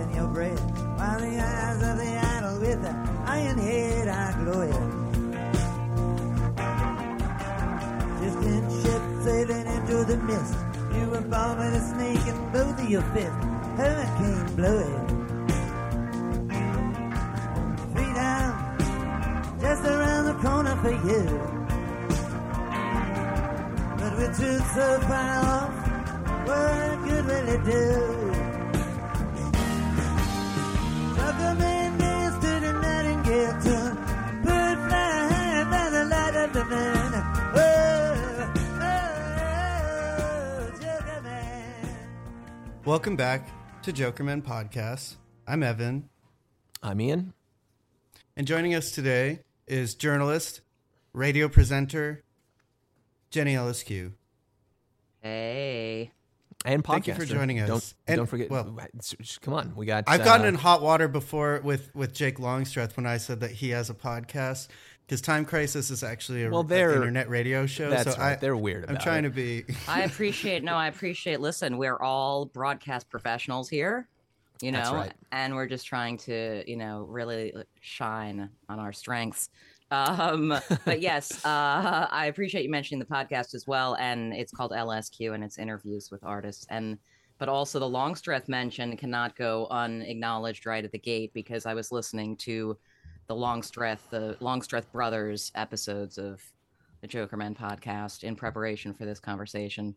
in your breath, while the eyes of the idol with the iron head are glowing. Distant ship sailing into the mist. You were born with a snake in both of your fists. Hurricane blowing. Three down, just around the corner for you. But we're truth so far off. What good will it do? Welcome back to Jokerman Podcast. I'm Evan, I'm Ian. and joining us today is journalist, radio presenter, Jenny Eliscu. Hey. And podcaster. Thank you for joining us. Don't, And- don't forget. well- s- s- come on, we got. I've gotten uh, in hot water before with, with Jake Longstreth when I said that he has a podcast because Time Crisis is actually a Well, an they're- internet radio show. That's so right. I, They're weird I'm trying it. to be. I appreciate no, I appreciate listen, we're all broadcast professionals here, you know, right. and we're just trying to, you know, really shine on our strengths. Um, but yes, uh, I appreciate you mentioning the podcast as well, and it's called LSQ, and it's interviews with artists, and but also the Longstreth mention cannot go unacknowledged right at the gate because I was listening to the Longstreth, the Longstreth brothers episodes of the Joker Jokerman podcast in preparation for this conversation.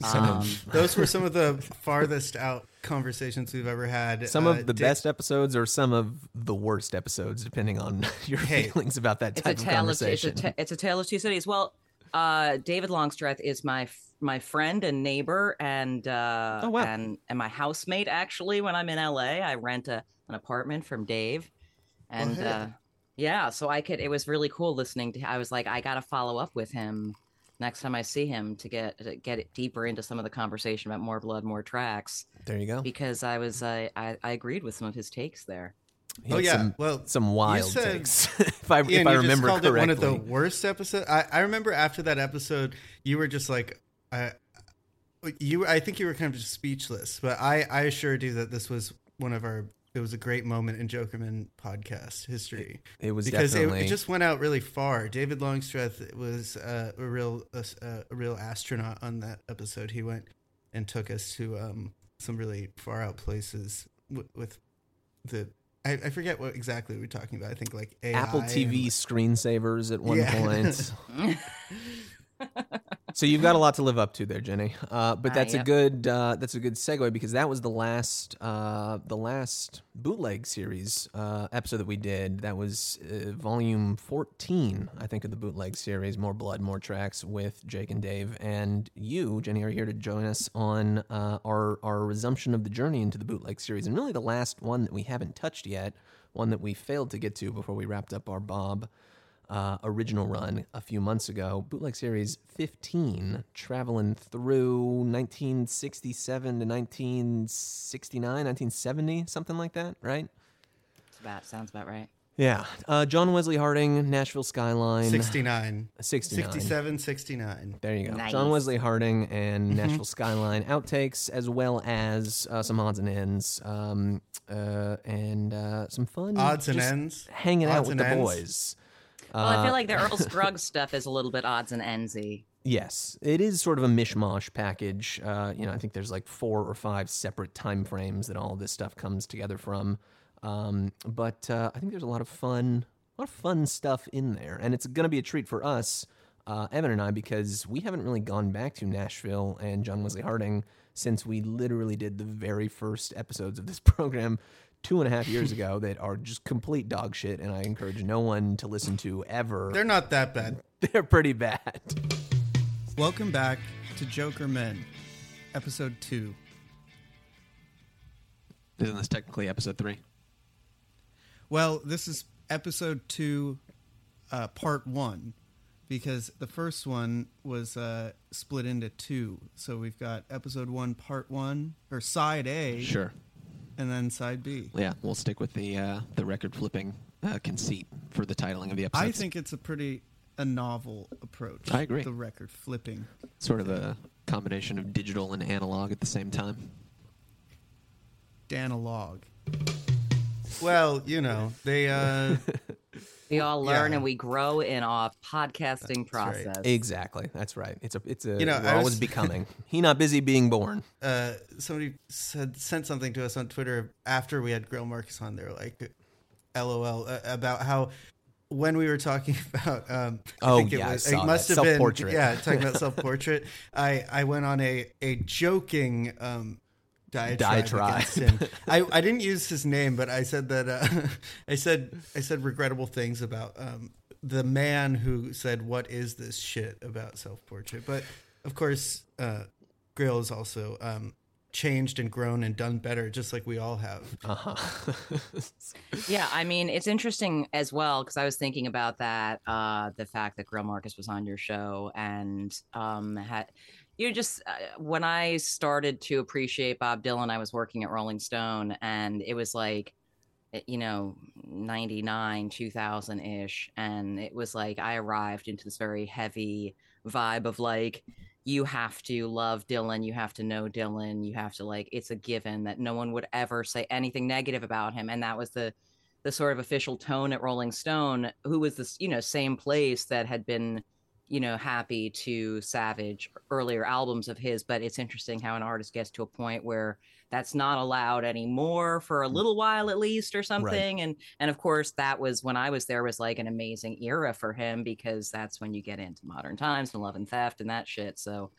Some Um, Those were some of the farthest out conversations we've ever had. some Uh, of the Dick- best episodes or some of the worst episodes, depending on your Hey, feelings about that it's a type of tale of it's a, conversation. ta- it's a tale of two cities. Well, uh, David Longstreth is my f- my friend and neighbor, and uh, Oh, wow. and and my housemate. Actually, when I'm in LA, I rent a an apartment from Dave, and hey. uh, yeah, so I could. It was really cool listening to. I was like, I got to follow up with him next time I see him to get to get it deeper into some of the conversation about more blood, more tracks, there you go. because I was I I, I agreed with some of his takes there. He Oh yeah, some, well, some wild said- takes. if I Ian, if I remember just correctly, it one of the worst episodes. I, I remember after that episode, you were just like, I, you. I think you were kind of just speechless. But I, I assured you that this was one of our. It was a great moment in Jokerman podcast history it was because it, definitely it just went out really far. David Longstreth was uh, a real a, a real astronaut on that episode. He went and took us to um, some really far out places with, with the. I, I forget what exactly we were talking about. I think like AI Apple TV like- screensavers at one Yeah. point. so you've got a lot to live up to there, Jenny. Uh, but Ah, that's a yep. good uh, that's a good segue because that was the last uh, the last bootleg series uh, episode that we did. That was uh, volume fourteen, I think, of the bootleg series. More blood, more tracks with Jake and Dave, and you, Jenny, are here to join us on uh, our our resumption of the journey into the bootleg series, and really the last one that we haven't touched yet. One that we failed to get to before we wrapped up our Bob uh, original run a few months ago, Bootleg Series 15, traveling through 1967 to 1969, 1970, something like that, right? It's about sounds about right. Yeah. Uh, John Wesley Harding, Nashville Skyline. 69. 69. 67, 69. There you go. Nice. John Wesley Harding and Nashville Skyline outtakes, as well as uh, some odds and ends, um, uh, and uh, some fun Odds and ends. hanging out with the ends. boys. Well, I Uh, feel like the Earl's Drug stuff is a little bit odds and endsy. Yes, it is sort of a mishmash package. Uh, you know, I think there's like four or five separate time frames that all this stuff comes together from. Um, but uh, I think there's a lot of fun, a lot of fun stuff in there, and it's going to be a treat for us, uh, Evan and I, because we haven't really gone back to Nashville and John Wesley Harding since we literally did the very first episodes of this program two and a half years ago that are just complete dog shit, and I encourage no one to listen to ever. They're not that bad. They're pretty bad. Welcome back to Joker Men, episode two. Isn't this technically episode three? Well, this is episode two, uh, part one, because the first one was uh, split into two. So we've got episode one, part one, or side A, Sure. And then side B. Yeah, we'll stick with the uh, the record flipping uh, conceit for the titling of the episode. I think it's a pretty a novel approach. I agree. The record flipping. sort of a combination of digital and analog at the same time. Dan a log? Well, you know, they uh We all learn Yeah. and we grow in our podcasting That's right. process. Exactly. That's right. It's a it's a You know, we're I always was- becoming. he not busy being born. uh somebody said sent something to us on Twitter after we had Greil Marcus on there like LOL uh, about how when we were talking about um I Oh, think it yeah, I was saw it must that. have been Self-portrait. yeah, talking about self-portrait. I I went on a a joking um diatribe, Diatribe. against him. I I didn't use his name, but I said that uh I said I said regrettable things about um the man who said what is this shit about self-portrait. But of course uh Greil is also um changed and grown and done better just like we all have. Uh-huh. Yeah, I mean, it's interesting as well because I was thinking about that, uh, the fact that Greil Marcus was on your show and um, had you just uh, when I started to appreciate Bob Dylan, I was working at Rolling Stone, and it was like, eh, you know, ninety nine, two thousand ish, and it was like I arrived into this very heavy vibe of like you have to love Dylan, you have to know Dylan, you have to like it's a given that no one would ever say anything negative about him and that was the the sort of official tone at Rolling Stone who was this, you know, same place that had been, you know, happy to savage earlier albums of his, but it's interesting how an artist gets to a point where that's not allowed anymore for a little while at least or something and and of course that was when I was there was like an amazing era for him because that's when you get into modern times and love and theft and that shit so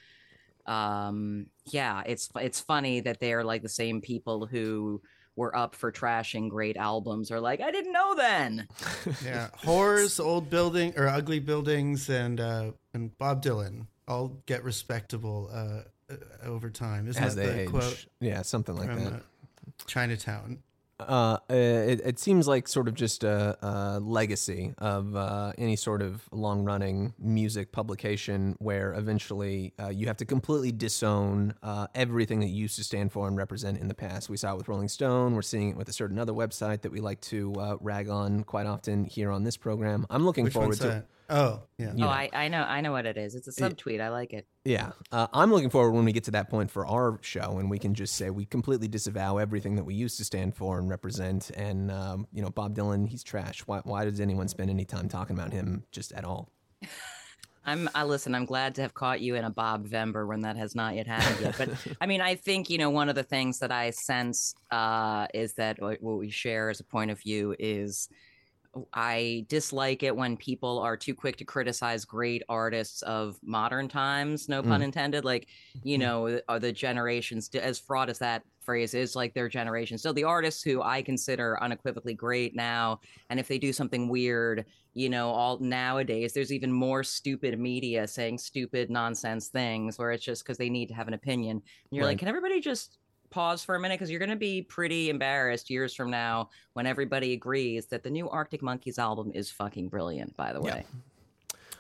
um yeah it's it's funny that they're like the same people who were up for trashing great albums are like i didn't know then Yeah, horrors, old building or ugly buildings, and uh, and Bob Dylan all get respectable uh, uh, over time. Isn't As that they the age. quote Yeah, something like that. uh, Chinatown? Uh, it, it seems like sort of just a, a legacy of uh, any sort of long running music publication where eventually uh, you have to completely disown uh, everything that you used to stand for and represent in the past. We saw it with Rolling Stone. We're seeing it with a certain other website that we like to uh, rag on quite often here on this program. I'm looking Which forward to that? Oh, yeah. You oh. I, I know i know what it is it's a subtweet i like it Yeah, uh, I'm looking forward when we get to that point for our show, and we can just say we completely disavow everything that we used to stand for and represent. And um, you know, Bob Dylan, he's trash. Why, why does anyone spend any time talking about him just at all? I'm I listen, I'm glad to have caught you in a Bob Vember when that has not yet happened yet. But I mean, I think, you know, one of the things that I sense uh is that what what we share as a point of view is I dislike it when people are too quick to criticize great artists of modern times, no pun mm. intended. Like, you know, are the generations as fraught as that phrase is, like their generation. So the artists who I consider unequivocally great now, and if they do something weird, you know, all nowadays there's even more stupid media saying stupid nonsense things where it's just because they need to have an opinion. And you're Right. like, can everybody just pause for a minute because you're going to be pretty embarrassed years from now when everybody agrees that the new Arctic Monkeys album is fucking brilliant. By the Yeah. way,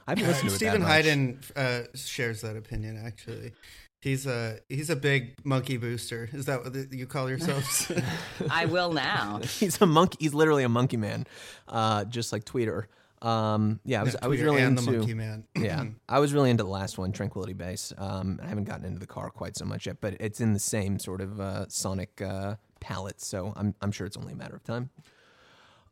I've listened to it that Steven. Hyden uh, shares that opinion. Actually, he's a he's a big monkey booster. Is that what you call yourselves? I will now. He's a monkey. He's literally a monkey man, uh, just like Tweeter. Um, yeah, I was, I was really and into. the monkey man. yeah, I was really into the last one, Tranquility Base. Um, I haven't gotten into the car quite so much yet, but it's in the same sort of uh, sonic uh, palette, so I'm I'm sure it's only a matter of time.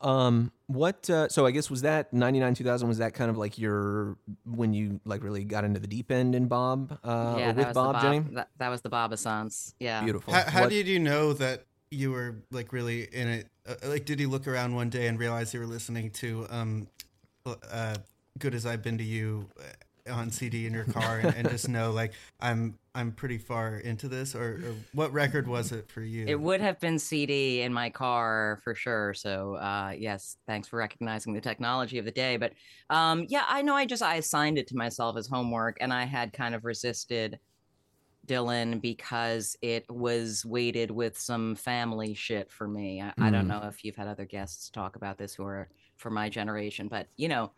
Um, what? Uh, so I guess was that '99, 2000? Was that kind of like your when you like really got into the deep end in Bob? Uh, yeah, or that with was Bob, the Jenny? Bob, that, that was the Bob Assance. Yeah, Beautiful. How, how What- did you know that you were like really in it? Uh, like, did he look around one day and realize you were listening to um, uh, "Good as I've Been to You" uh, on CD in your car, and, and just know like I'm I'm pretty far into this? Or, or what record was it for you? It would have been CD in my car for sure. So uh, yes, thanks for recognizing the technology of the day. But um, yeah, I know. I just I assigned it to myself as homework, and I had kind of resisted Dylan because it was weighted with some family shit for me. I, I don't Mm. know if you've had other guests talk about this who are for my generation, but you know,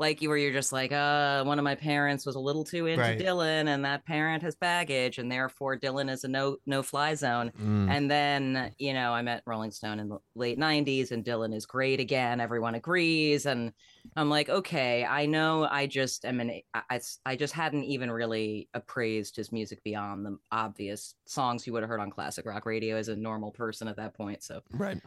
like you where you're just like, uh, one of my parents was a little too into Right. Dylan, and that parent has baggage, and therefore Dylan is a no no fly zone. Mm. And then, you know, I met Rolling Stone in the late 90s and Dylan is great again. Everyone agrees. And I'm like, okay, I know I just am an, I, I- I just hadn't even really appraised his music beyond the obvious songs you would have heard on classic rock radio as a normal person at that point. So Right.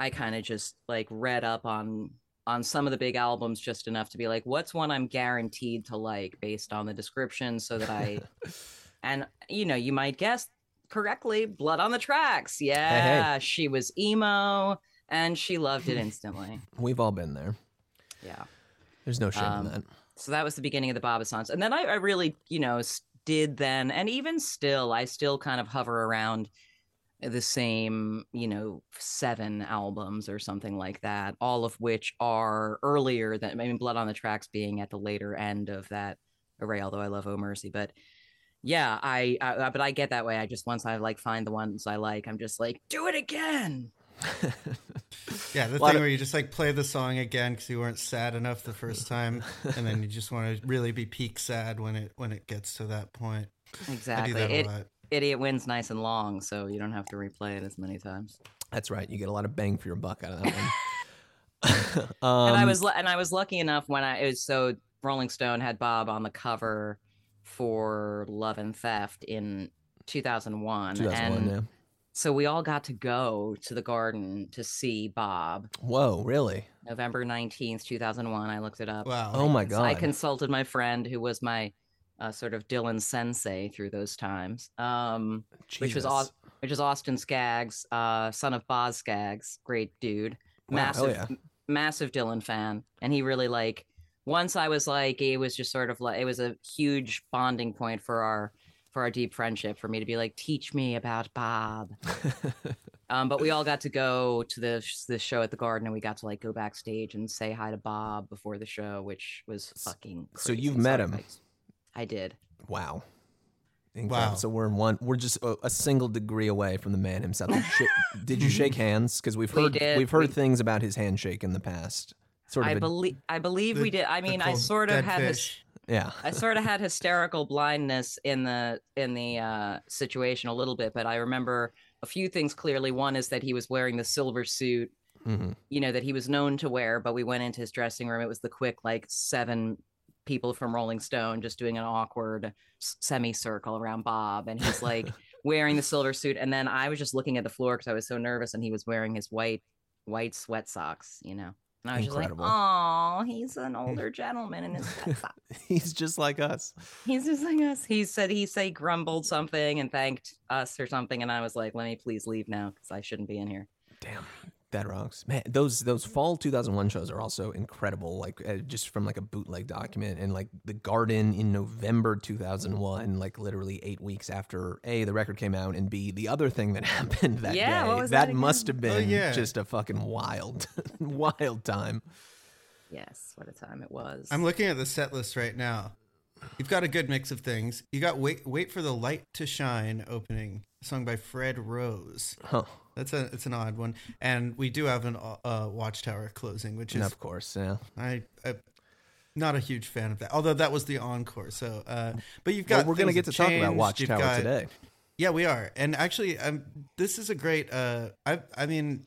I kind of just like read up on on some of the big albums just enough to be like what's one I'm guaranteed to like based on the description so that I and you know you might guess correctly blood on the tracks yeah she was emo and she loved it instantly We've all been there. yeah There's no shame Um, in that. so that was the beginning of the Baba songs. And then I, I really, you know, did then, and even still, I still kind of hover around the same, you know, seven albums or something like that, all of which are earlier than, I mean, Blood on the Tracks being at the later end of that array, although I love Oh Mercy. But yeah, I, I, but I get that way. I just, once I like find the ones I like, I'm just like, do it again. Yeah, the thing of- where you just like play the song again because you weren't sad enough the first time, and then you just want to really be peak sad when it when it gets to that point. I Exactly. do that a It, lot. Idiot Wind nice and long, so you don't have to replay it as many times. That's right. You get a lot of bang for your buck out of that one. and I Um, was and I was lucky enough when I it was so Rolling Stone had Bob on the cover for Love and Theft in 2001, 2001, and yeah. so we all got to go to the garden to see Bob. Whoa, really? November 19th, 2001. I looked it up. Wow. Oh my god. I consulted my friend who was my uh, sort of Dylan sensei through those times. Um, which was. Which is Austin Scaggs, uh, son of Boz Scaggs, great dude, Wow, massive, yeah. massive Dylan fan, and he really like. Once I was like, it was just sort of like it was a huge bonding point for our for our deep friendship for me to be like, teach me about Bob. Um, but we all got to go to the the show at the Garden, and we got to like go backstage and say hi to Bob before the show, which was fucking. so you've met him? I did. Wow. Incredible. Wow. So we're in one. We're just a, a single degree away from the man himself. Did you, sh- did you shake hands? Because we've We heard did. we've heard We- things about his handshake in the past. Sort of. I a- believe I believe The- we did. I mean, I cold sort of dead had his, fish. yeah. I sort of had hysterical blindness in the in the uh, situation a little bit, but I remember a few things clearly. One is that he was wearing the silver suit, hmm you know, that he was known to wear. But we went into his dressing room. It was the quick like seven people from Rolling Stone just doing an awkward semicircle around Bob, and he's like wearing the silver suit. And then I was just looking at the floor because I was so nervous, and he was wearing his white white sweat socks, you know. And I was Incredible. just like, "Oh, he's an older gentleman in his sweat socks." He's just like us. He's just like us. He said he say grumbled something and thanked us or something, and I was like, "Let me please leave now because I shouldn't be in here." Damn, that rocks, man. Those those fall 2001 shows are also incredible. Like uh, just from like a bootleg document and like the Garden in November 2001, like literally eight weeks after a the record came out, and b the other thing that happened that Yeah, day. what was that that must have Oh, been yeah. just a fucking wild, wild time. Yes, what a time it was. I'm looking at the set list right now. You've got a good mix of things. You got "Wait, Wait for the Light to Shine" opening, sung by Fred Rose. Huh? That's a it's an odd one, and we do have an uh, Watchtower closing, which is of course, yeah. I, I not a huge fan of that. Although that was the encore. So, uh, but you've Well, got we're gonna get to talk about Watchtower got- today. Yeah, we are. And actually, um, this is a great. Uh, I I mean,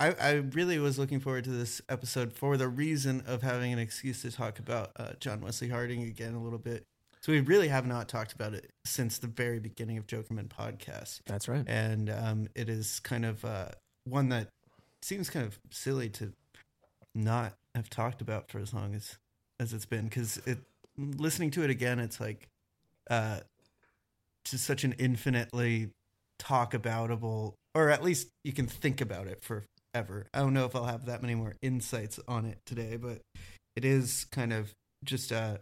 I I really was looking forward to this episode for the reason of having an excuse to talk about uh, John Wesley Harding again a little bit. So we really have not talked about it since the very beginning of Jokerman podcast, That's right. and um, it is kind of uh, one that seems kind of silly to not have talked about for as long as as it's been because it listening to it again it's like uh just such an infinitely talk aboutable or at least you can think about it forever i don't know if i'll have that many more insights on it today but it is kind of just a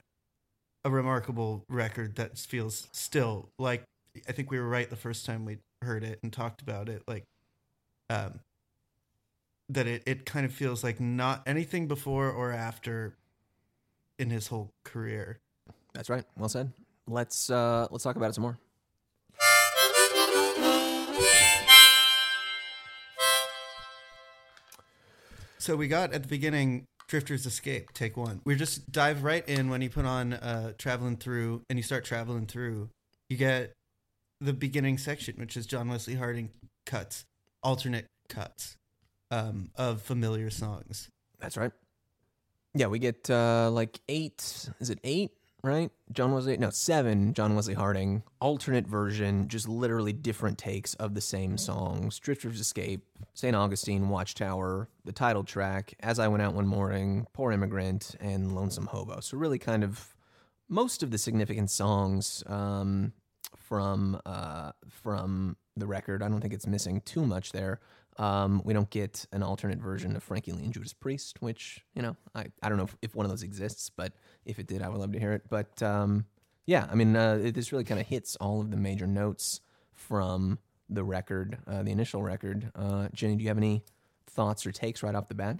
a remarkable record that feels still like i think we were right the first time we heard it and talked about it like um that it, it kind of feels like not anything before or after in his whole career. That's right. Well said. Let's uh let's talk about it some more. So we got at the beginning Drifter's Escape, take one. We just dive right in when you put on uh, Traveling Through and you start traveling through. You get the beginning section, which is John Wesley Harding cuts, alternate cuts um, of familiar songs. That's right. Yeah, we get uh, like eight. Is it eight? Right? John Wesley? No, seven. John Wesley Harding alternate version, just literally different takes of the same songs: "Drifter's Escape," "Saint Augustine," "Watchtower," the title track, "As I Went Out One Morning," "Poor Immigrant," and "Lonesome Hobo." So really, kind of most of the significant songs um, from uh, from the record. I don't think it's missing too much there. Um, we don't get an alternate version of Frankie Lee and Judas Priest, which you know I, I don't know if, if one of those exists, but if it did, I would love to hear it. But um, yeah, I mean uh, it, this really kind of hits all of the major notes from the record, uh, the initial record. Uh, Jenny, do you have any thoughts or takes right off the bat?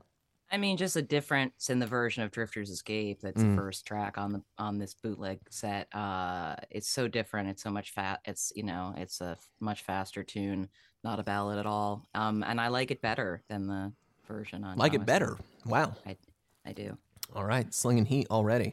I mean, just a difference in the version of Drifter's Escape. That's Mm. the first track on the on this bootleg set. Uh, it's so different. It's so much fat. It's you know, it's a f- much faster tune, not a ballad at all. Um, and I like it better than the version on. Like John it better? Wow. I, I do. All right, slinging heat already.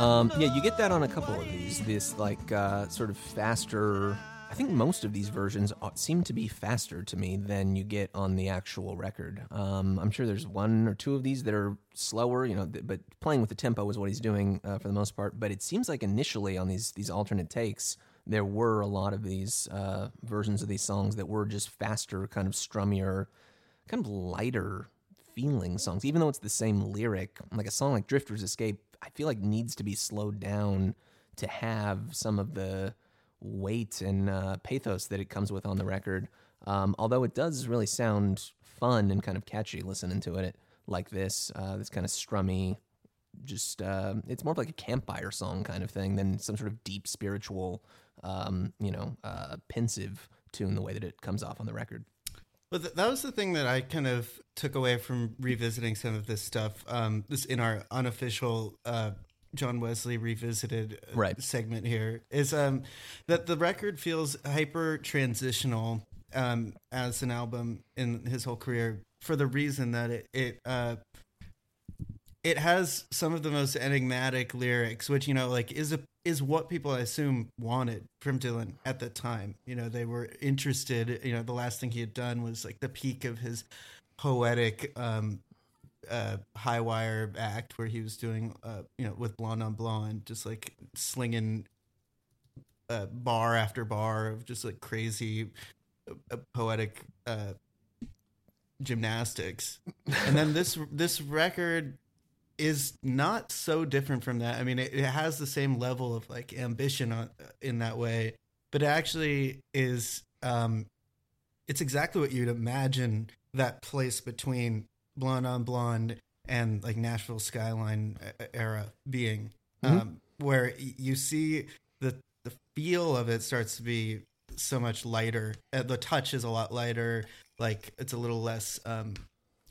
Um, yeah, you get that on a couple of these. This like uh, sort of faster. I think most of these versions seem to be faster to me than you get on the actual record. Um, I'm sure there's one or two of these that are slower, you know, but playing with the tempo is what he's doing uh, for the most part. But it seems like initially on these these alternate takes, there were a lot of these uh, versions of these songs that were just faster, kind of strummier, kind of lighter feeling songs, even though it's the same lyric. Like a song like Drifter's Escape, I feel like needs to be slowed down to have some of the weight and uh, pathos that it comes with on the record. Um, although it does really sound fun and kind of catchy listening to it like this, uh, this kind of strummy, just uh, it's more of like a campfire song kind of thing than some sort of deep spiritual, um, you know, uh, pensive tune the way that it comes off on the record. Well, th- that was the thing that I kind of took away from revisiting some of this stuff. Um, this in our unofficial uh, John Wesley revisited uh, Right. segment here is um, that the record feels hyper transitional um, as an album in his whole career for the reason that it it uh, it has some of the most enigmatic lyrics, which you know, like is a is what people I assume wanted from Dylan at the time. You know, they were interested. You know, the last thing he had done was like the peak of his poetic um, uh, high wire act, where he was doing, uh, you know, with Blonde on Blonde, just like slinging uh, bar after bar of just like crazy uh, poetic uh, gymnastics. and then this this record is not so different from that. I mean, it, it has the same level of like ambition on, in that way, but it actually is. Um, it's exactly what you'd imagine that place between Blonde on Blonde and like Nashville Skyline era being, um, where you see the the feel of it starts to be so much lighter. Uh, the touch is a lot lighter. Like it's a little less um,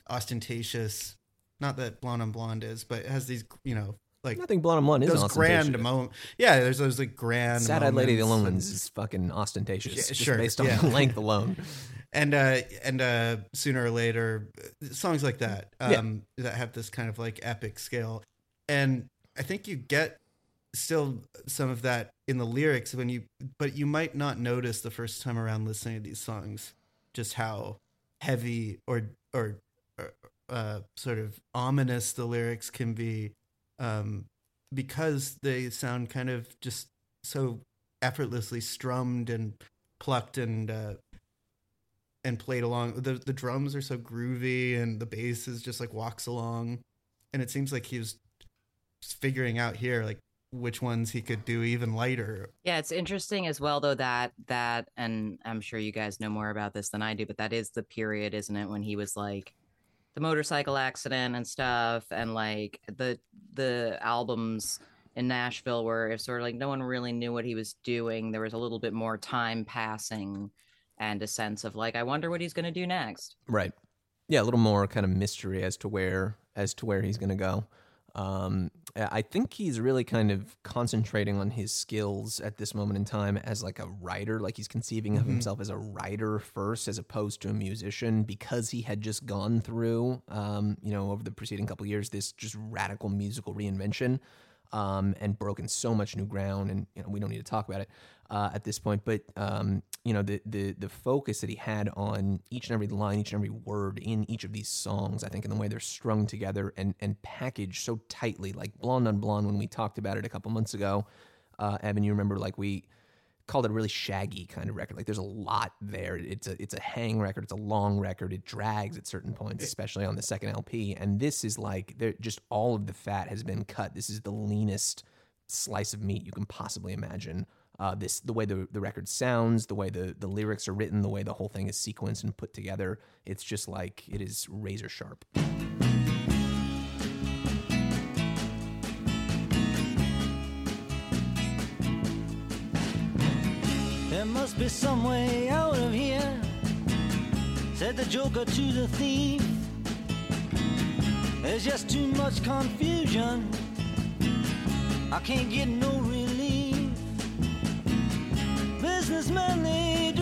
ostentatious. Not that Blonde on Blonde is, but it has these, you know, like Nothing Blonde on Blonde is those grand ostentatious. moments. Yeah, there's those like grand. Sad Eyed Lady of the moments Ones is fucking ostentatious, Yeah, just sure, based on yeah. length alone. and uh and uh sooner or later uh, songs like that um that have this kind of like epic scale and i think you get still some of that in the lyrics when you but you might not notice the first time around listening to these songs just how heavy or, or uh sort of ominous the lyrics can be um because they sound kind of just so effortlessly strummed and plucked and uh and played along. The the drums are so groovy and the bass is just like walks along. And it seems like he was figuring out here like which ones he could do even lighter. Yeah, it's interesting as well though that that and I'm sure you guys know more about this than I do, but that is the period, isn't it, when he was like the motorcycle accident and stuff and like the the albums in Nashville where it's sort of like no one really knew what he was doing. There was a little bit more time passing and a sense of like I wonder what he's going to do next. Right. Yeah, a little more kind of mystery as to where as to where he's going to go. Um, I think he's really kind of concentrating on his skills at this moment in time as like a writer. Like he's conceiving of Mhm. himself as a writer first, as opposed to a musician, because he had just gone through, um, you know, over the preceding couple years, this just radical musical reinvention, um, and broken so much new ground. And you know, we don't need to talk about it uh, at this point, but um, you know, the the the focus that he had on each and every line, each and every word in each of these songs, I think, in the way they're strung together and and packaged so tightly, like Blonde on Blonde, when we talked about it a couple months ago, uh, Evan, you remember, like we called it a really shaggy kind of record. Like there's a lot there. It's a it's a hang record. It's a long record. It drags at certain points, especially on the second LP. And this is like there just all of the fat has been cut. This is the leanest slice of meat you can possibly imagine. Uh, this the way the, the record sounds, the way the, the lyrics are written, the way the whole thing is sequenced and put together. It's just like it is razor sharp. Be some way out of here, said the Joker to the thief. There's just too much confusion. I can't get no relief. Businessmen, they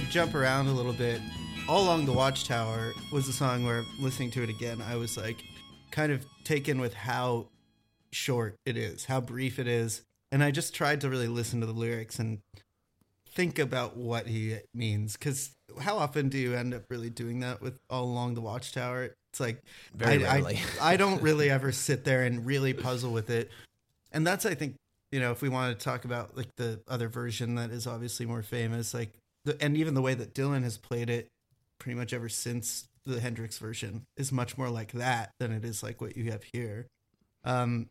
to jump around a little bit, all along the Watchtower was a song where listening to it again, I was like kind of taken with how short it is, how brief it is. And I just tried to really listen to the lyrics and think about what he means. Because how often do you end up really doing that with all along the Watchtower? It's like, Very I, rarely. I, I don't really ever sit there and really puzzle with it. And that's, I think, you know, if we want to talk about like the other version that is obviously more famous, like, the, and even the way that Dylan has played it pretty much ever since the Hendrix version is much more like that than it is like what you have here. Um,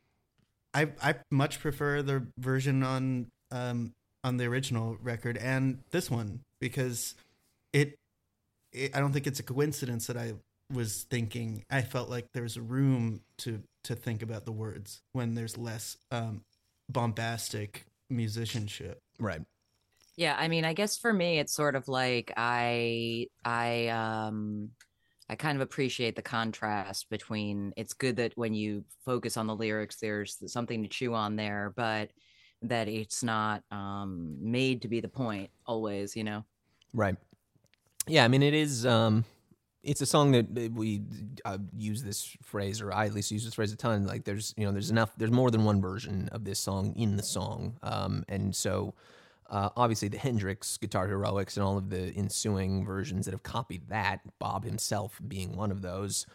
I I much prefer the version on um on the original record and this one because it, it I don't think it's a coincidence that I was thinking I felt like there's a room to to think about the words when there's less um bombastic musicianship. Right. Yeah, I mean, I guess for me it's sort of like I I um I kind of appreciate the contrast between it's good that when you focus on the lyrics there's something to chew on there, but that it's not um made to be the point always, you know. Right. Yeah, I mean it is um it's a song that we uh, use this phrase or I at least use this phrase a ton like there's you know there's enough there's more than one version of this song in the song. Um and so uh, obviously the Hendrix guitar heroics and all of the ensuing versions that have copied that, Bob himself being one of those,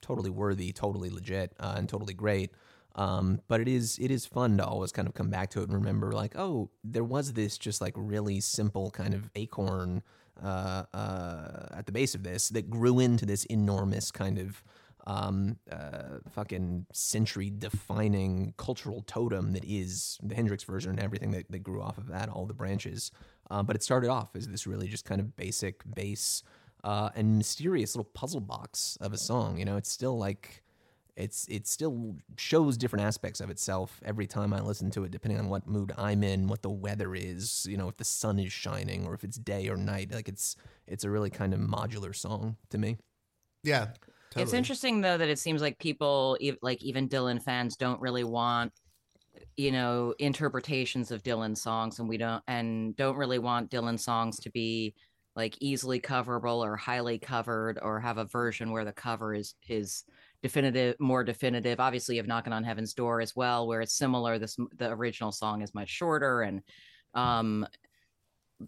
totally worthy, totally legit, uh, and totally great. Um, but it is it is fun to always kind of come back to it and remember like, oh, there was this just like really simple kind of acorn uh, uh, at the base of this that grew into this enormous kind of um, uh, fucking century defining cultural totem that is the Hendrix version and everything that, that grew off of that, all the branches. Uh, but it started off as this really just kind of basic bass uh, and mysterious little puzzle box of a song. You know, it's still like it's it still shows different aspects of itself every time I listen to it, depending on what mood I'm in, what the weather is, you know, if the sun is shining or if it's day or night. Like it's it's a really kind of modular song to me. Yeah. It's interesting though that it seems like people, like even Dylan fans, don't really want, you know, interpretations of Dylan songs, and we don't, and don't really want Dylan songs to be like easily coverable or highly covered, or have a version where the cover is is definitive, more definitive. Obviously, you have "Knocking on Heaven's Door" as well, where it's similar. This the original song is much shorter, and um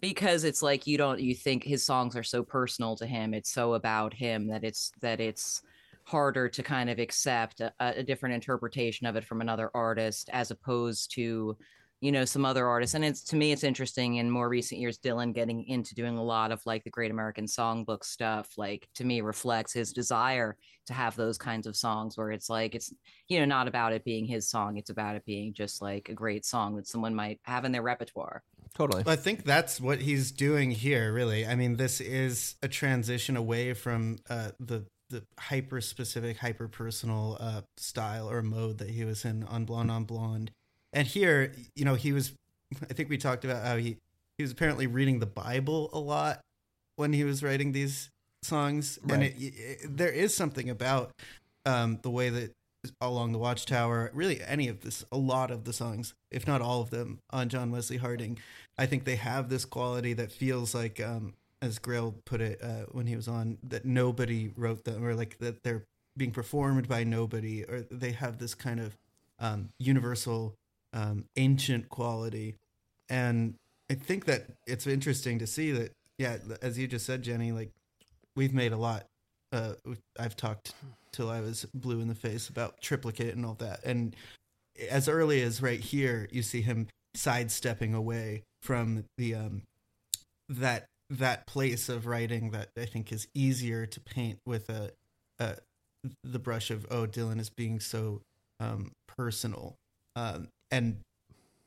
because it's like you don't you think his songs are so personal to him it's so about him that it's that it's harder to kind of accept a, a different interpretation of it from another artist as opposed to you know some other artists. And it's to me it's interesting in more recent years dylan getting into doing a lot of like the great american songbook stuff like to me reflects his desire to have those kinds of songs where it's like it's you know not about it being his song it's about it being just like a great song that someone might have in their repertoire Totally. I think that's what he's doing here. Really, I mean, this is a transition away from uh, the the hyper specific, hyper personal uh, style or mode that he was in on Blonde on Blonde. And here, you know, he was. I think we talked about how he he was apparently reading the Bible a lot when he was writing these songs, and it, it, there is something about um, the way that along the Watchtower, really any of this, a lot of the songs, if not all of them, on John Wesley Harding, I think they have this quality that feels like, um, as Greil put it uh, when he was on, that nobody wrote them, or like that they're being performed by nobody, or they have this kind of um, universal, um, ancient quality. And I think that it's interesting to see that, yeah, as you just said, Jenny, like we've made a lot. Uh, I've talked till I was blue in the face about triplicate and all that. And as early as right here, you see him sidestepping away from the um that that place of writing that I think is easier to paint with a, a the brush of oh Dylan is being so um personal um and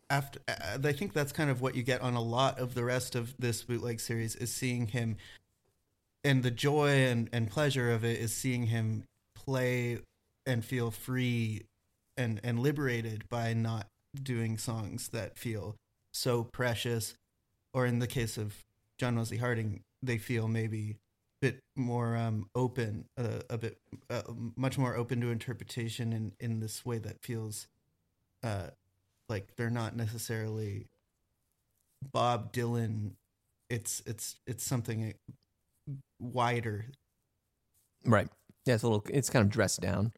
after I think that's kind of what you get on a lot of the rest of this bootleg series is seeing him and the joy and, and pleasure of it is seeing him play and feel free and and liberated by not doing songs that feel so precious. Or in the case of John Wesley Harding they feel maybe a bit more um, open uh, a bit uh, much more open to interpretation in in this way that feels uh like they're not necessarily Bob Dylan. It's it's it's something wider. Right. Yeah, it's a little. It's kind of dressed down.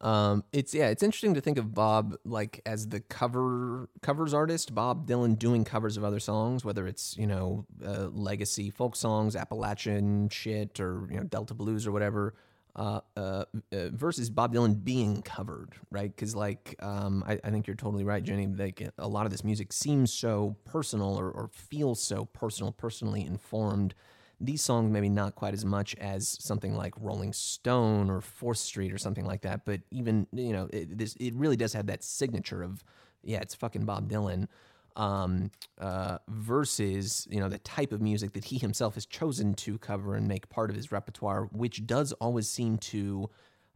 Um, it's yeah, it's interesting to think of Bob like as the cover covers artist, Bob Dylan doing covers of other songs, whether it's you know uh, legacy folk songs, Appalachian shit, or you know Delta blues or whatever. Uh, uh, uh, versus Bob Dylan being covered, right? Because like, um, I, I think you're totally right, Jenny. Like a lot of this music seems so personal or, or feels so personal, personally informed these songs maybe not quite as much as something like Rolling Stone or Fourth Street or something like that, but even you know it, this it really does have that signature of yeah, it's fucking Bob Dylan. Um, uh, versus you know the type of music that he himself has chosen to cover and make part of his repertoire, which does always seem to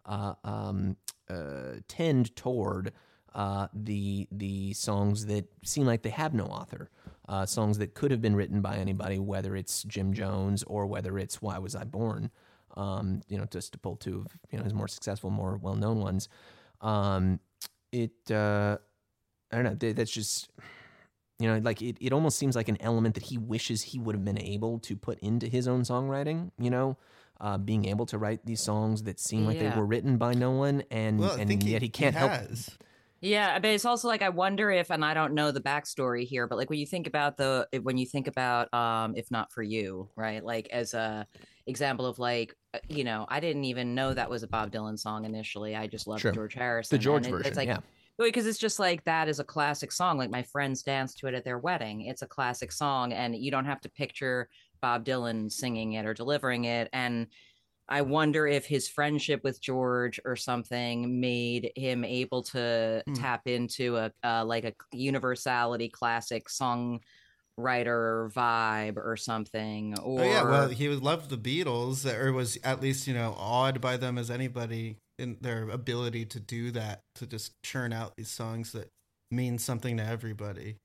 uh, um, uh, tend toward uh, the the songs that seem like they have no author, uh, songs that could have been written by anybody, whether it's Jim Jones or whether it's Why Was I Born. Um, you know, just to pull two of you know his more successful, more well known ones. Um, it uh, I don't know. th- That's just you know, like it, it almost seems like an element that he wishes he would have been able to put into his own songwriting, you know, uh, being able to write these songs that seem like they were written by no one and, well and yet he can't help. Yeah, but it's also like I wonder if, and I don't know the backstory here, but like when you think about the when you think about um, if not for you, right? Like as a example of like uh, you know, I didn't even know that was a Bob Dylan song initially. I just loved Sure. George Harrison. The George it- version, It's like yeah. because it's just like that is a classic song. Like my friends danced to it at their wedding. It's a classic song, and you don't have to picture Bob Dylan singing it or delivering it. And I wonder if his friendship with George or something made him able to Hmm. tap into a uh, like a universality classic song writer vibe or something or Oh yeah, well, he was loved the Beatles, or was at least you know awed by them as anybody in their ability to do that, to just churn out these songs that mean something to everybody.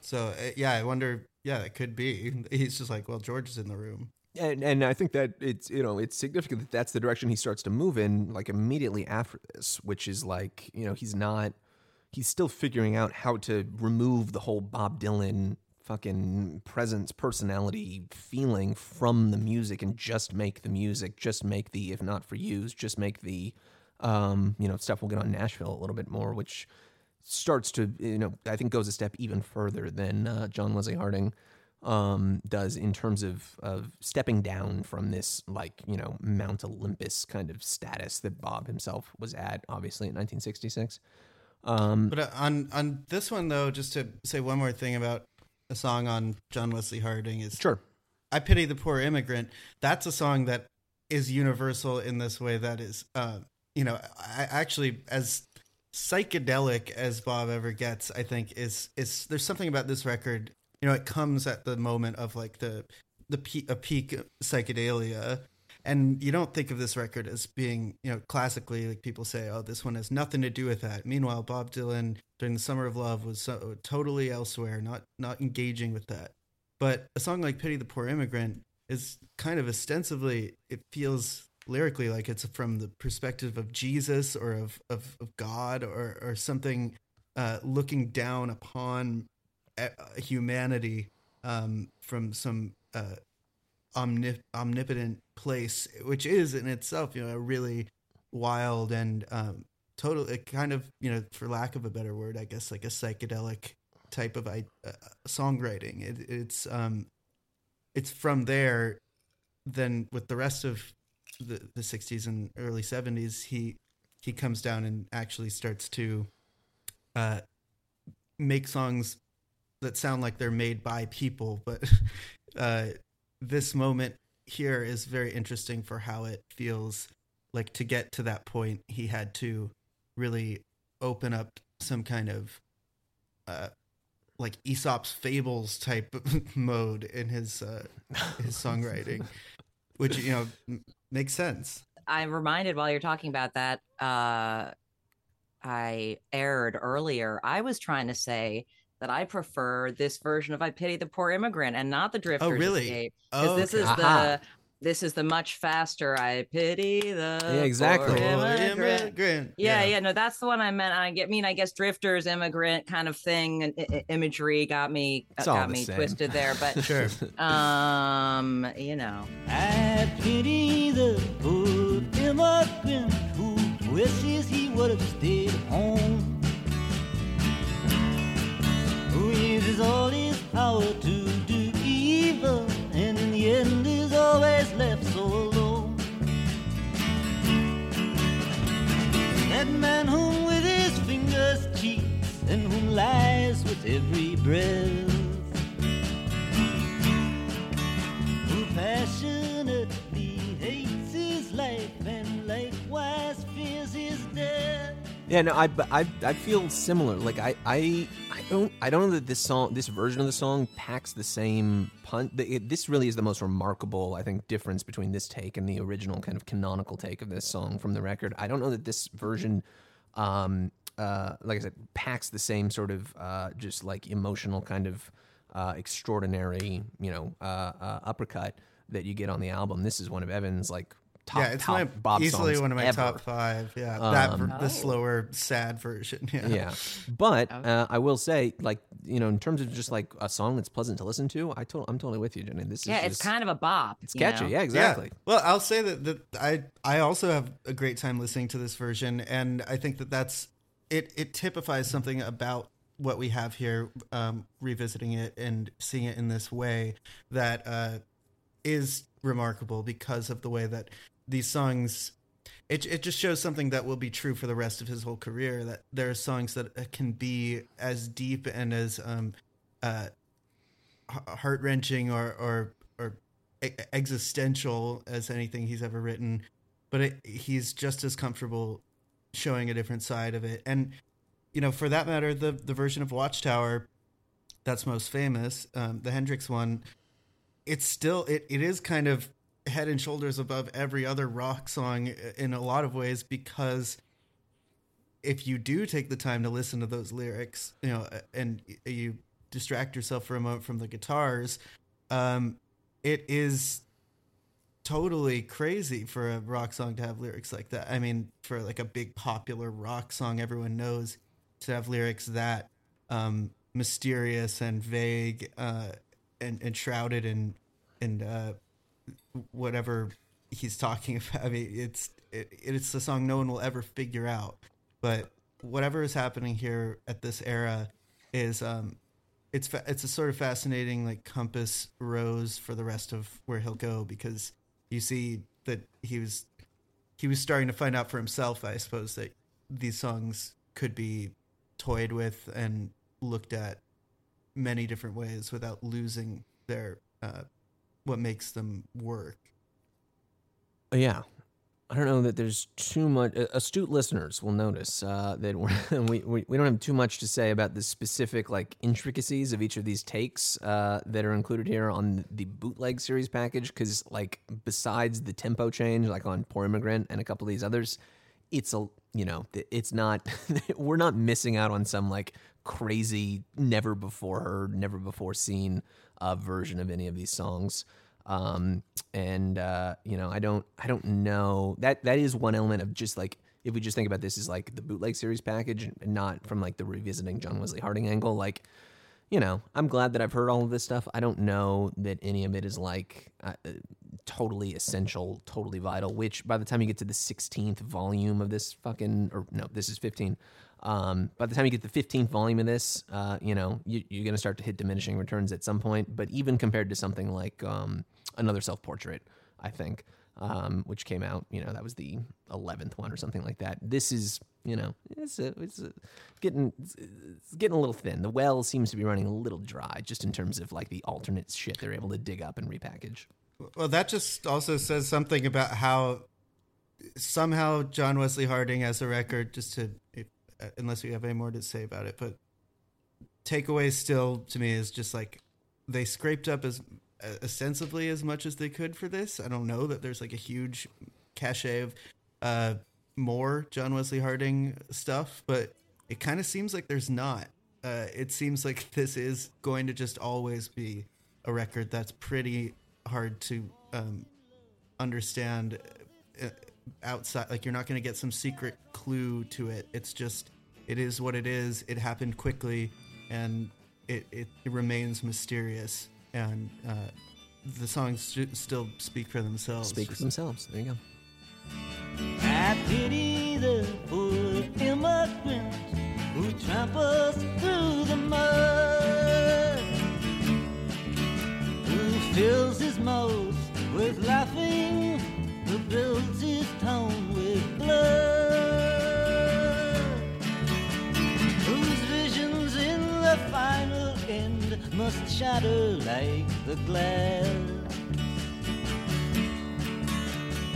So uh, yeah, I wonder. Yeah, it could be. He's just like, well, George is in the room. And, and I think that it's you know it's significant that that's the direction he starts to move in like immediately after this, which is like you know he's not he's still figuring out how to remove the whole Bob Dylan fucking presence, personality, feeling from the music and just make the music, just make the if not for yous, just make the um, you know stuff we'll get on Nashville a little bit more, which starts to you know I think goes a step even further than uh, John Wesley Harding. Um, does in terms of of stepping down from this like you know Mount Olympus kind of status that Bob himself was at, obviously in 1966. Um, But uh, on on this one though, just to say one more thing about a song on John Wesley Harding is sure, I pity the poor immigrant. That's a song that is universal in this way. That is, uh, you know, I actually as psychedelic as Bob ever gets, I think is is there's something about this record. You know, it comes at the moment of like the the peak, a peak psychedelia, and you don't think of this record as being you know classically like people say, oh, this one has nothing to do with that. Meanwhile, Bob Dylan during the Summer of Love was so, totally elsewhere, not not engaging with that. But a song like Pity the Poor Immigrant is kind of ostensibly, it feels lyrically like it's from the perspective of Jesus or of, of, of God or, or something uh, looking down upon humanity um, from some uh, omnip- omnipotent place, which is in itself, you know, a really wild and um, total, kind of, you know, for lack of a better word, I guess like a psychedelic type of uh, songwriting. It, it's um, it's from there. Then with the rest of the the '60s and early '70s, he he comes down and actually starts to uh, make songs that sound like they're made by people. But uh, this moment here is very interesting for how it feels like to get to that point. He had to really open up some kind of uh, like Aesop's fables type of mode in his uh, his songwriting, which you know m- makes sense. I'm reminded while you're talking about that, uh, I aired earlier. I was trying to say that I prefer this version of "I Pity the Poor Immigrant" and not the Drifter's Oh, really? Escape Oh, this okay. is Aha. the this is the much faster "I Pity the Yeah, exactly. Poor Poor Immigrant." immigrant. Yeah, yeah, no, that's the one I meant. I get, mean, I guess drifters, immigrant kind of thing, and i- i- imagery got me It's all got me same. twisted there. But Sure. um, you know, I pity the poor immigrant who wishes he would have stayed home. Uses all his power to do evil, and in the end is always left so alone. That man whom with his fingers cheats, and whom lies with every breath. who passionately hates his life and likewise fears his death. Yeah, no, I, I, I feel similar. Like I, I, I don't, I don't know that this song, this version of the song, packs the same punch. It, this really is the most remarkable, I think, difference between this take and the original kind of canonical take of this song from the record. I don't know that this version, um, uh, like I said, packs the same sort of uh, just like emotional kind of uh, extraordinary, you know, uh, uh, uppercut that you get on the album. This is one of Evan's like top, yeah, it's top my Bob easily songs one of my ever. top five. Yeah, that Um, ver- Oh. the slower, sad version. Yeah, Yeah, but Okay. uh, I will say, like you know, in terms of just like a song that's pleasant to listen to, I to- I'm totally with you, Jenny. This is yeah, it's just- kind of a bop. it's catchy. know? Yeah, exactly. Yeah. Well, I'll say that, that I I also have a great time listening to this version, and I think that that's it. It typifies something about what we have here, um, revisiting it and seeing it in this way that uh, is remarkable because of the way that these songs. It it just shows something that will be true for the rest of his whole career. That there are songs that uh, can be as deep and as um, uh, heart wrenching or or or existential as anything he's ever written, but it, he's just as comfortable showing a different side of it. And you know, for that matter, the the version of Watchtower that's most famous, um, the Hendrix one, it's still it, it is kind of head and shoulders above every other rock song in a lot of ways because if you do take the time to listen to those lyrics, you know, and you distract yourself for a moment from the guitars, um, it is totally crazy for a rock song to have lyrics like that. I mean, for like a big popular rock song everyone knows to have lyrics that um, mysterious and vague uh, and, and shrouded in in uh, whatever he's talking about. I mean, it's it, it's the song no one will ever figure out. But whatever is happening here at this era is um, it's fa- it's a sort of fascinating like compass rose for the rest of where he'll go because you see that he was he was starting to find out for himself, I suppose, that these songs could be toyed with and looked at many different ways without losing their uh, what makes them work. Yeah. I don't know that there's too much. uh, Astute listeners will notice uh, that we, we we don't have too much to say about the specific like intricacies of each of these takes uh, that are included here on the bootleg series package. Because like besides the tempo change, like on Poor Immigrant and a couple of these others, it's a you know it's not we're not missing out on some like crazy never before heard, never before seen uh, version of any of these songs. Um and uh you know i don't i don't know. That that is one element of just like if we just think about this as like the bootleg series package and not from like the revisiting john wesley harding angle like you know i'm glad that i've heard all of this stuff. I don't know that any of it is like uh, totally essential totally vital which by the time you get to the 16th volume of this fucking or no this is 15 um, by the time you get the 15th volume of this, uh, you know, you, you're going to start to hit diminishing returns at some point. But even compared to something like um, another self portrait, I think, um, which came out, you know, that was the 11th one or something like that. This is, you know, it's, a, it's a, getting it's, getting a little thin. The well seems to be running a little dry, just in terms of like the alternate shit they're able to dig up and repackage. Well, that just also says something about how somehow John Wesley Harding has a record. Just to, uh, unless you have any more to say about it, but takeaway still to me is just like they scraped up as uh, ostensibly as much as they could for this. I don't know that there's like a huge cachet of uh, more John Wesley Harding stuff, but it kind of seems like there's not. Uh, it seems like this is going to just always be a record that's pretty hard to um, understand uh, outside. Like you're not going to get some secret clue to it. It's just it is what it is. It happened quickly, and it it, it remains mysterious. And uh, the songs st- still speak for themselves. Speak for themselves. There you go. I pity the poor immigrant who tramples through the mud, who fills his mouth with laughing, who builds his town with blood, whose visions in the final end must shatter like the glass.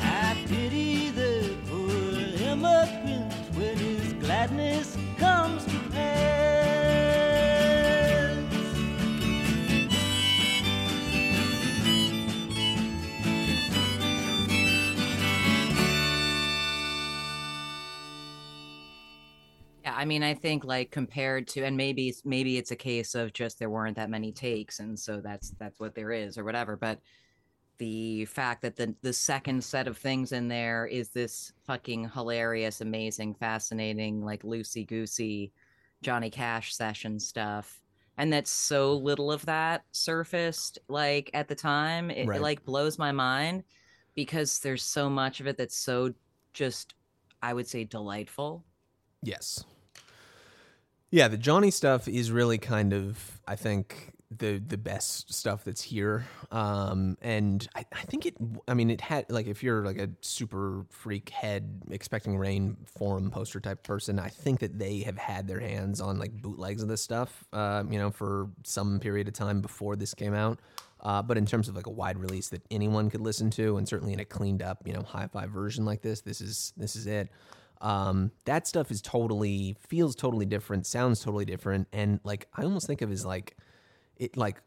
I pity the poor immigrant when his gladness comes to pass. I mean, I think like compared to, and maybe maybe it's a case of just there weren't that many takes, and so that's that's what there is, or whatever. But the fact that the the second set of things in there is this fucking hilarious, amazing, fascinating, like loosey goosey Johnny Cash session stuff, and that so little of that surfaced like at the time, it, Right. it like blows my mind because there's so much of it that's so just, I would say, delightful. Yes. Yeah, the Johnny stuff is really kind of, I think, the the best stuff that's here. Um, and I, I think it. I mean, it had like if you're like a super freak head expecting rain forum poster type person, I think that they have had their hands on like bootlegs of this stuff. Uh, you know, for some period of time before this came out. Uh, but in terms of like a wide release that anyone could listen to, and certainly in a cleaned up, you know, hi-fi version like this, this is this is it um, that stuff is totally feels totally different, sounds totally different, and like I almost think of as like it like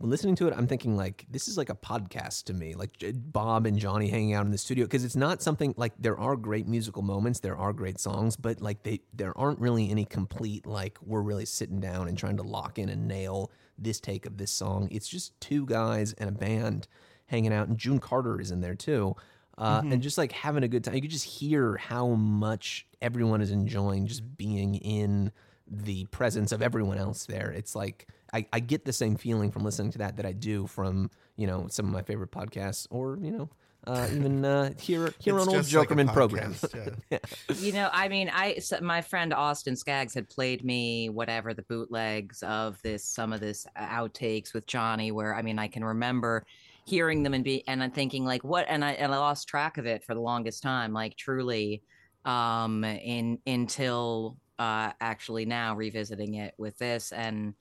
listening to it, I'm thinking like this is like a podcast to me, like Bob and Johnny hanging out in the studio because it's not something like there are great musical moments, there are great songs, but like they there aren't really any complete like we're really sitting down and trying to lock in and nail this take of this song. It's just two guys and a band hanging out, and June Carter is in there too uh, and just like having a good time. You could just hear how much everyone is enjoying just being in the presence of everyone else there. It's like I, I get the same feeling from listening to that that I do from you know some of my favorite podcasts or you know uh, even uh, here here It's on old just like Jokerman program. podcast, yeah. you know, I mean, I so my friend Austin Scaggs had played me whatever the bootlegs of this, some of this outtakes with Johnny, where I mean, I can remember hearing them and be and I'm thinking like, what? And I and I lost track of it for the longest time, like truly, um, in until uh actually now revisiting it with this and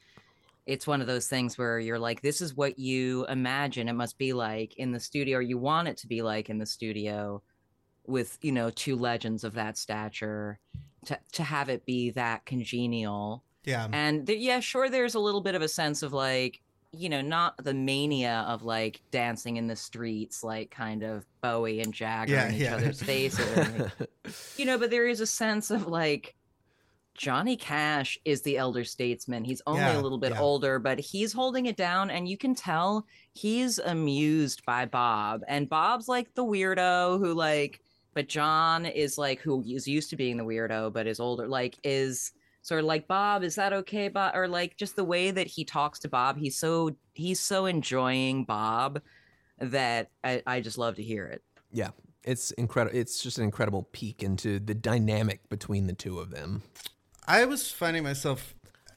it's one of those things where you're like this is what you imagine it must be like in the studio or you want it to be like in the studio with you know two legends of that stature to to have it be that congenial Yeah. and th- yeah sure there's a little bit of a sense of like you know not the mania of like dancing in the streets like kind of bowie and jagger Yeah, in each yeah. other's faces you know but there is a sense of like johnny cash is the elder statesman. He's only Yeah, a little bit older but he's holding it down and you can tell he's amused by bob and bob's like the weirdo who like but john is like who is used to being the weirdo but is older like is sort of like bob is that okay bob or like just the way that he talks to bob he's so he's so enjoying bob that i, I just love to hear it yeah, it's incredible. It's just an incredible peek into the dynamic between the two of them. I was finding myself,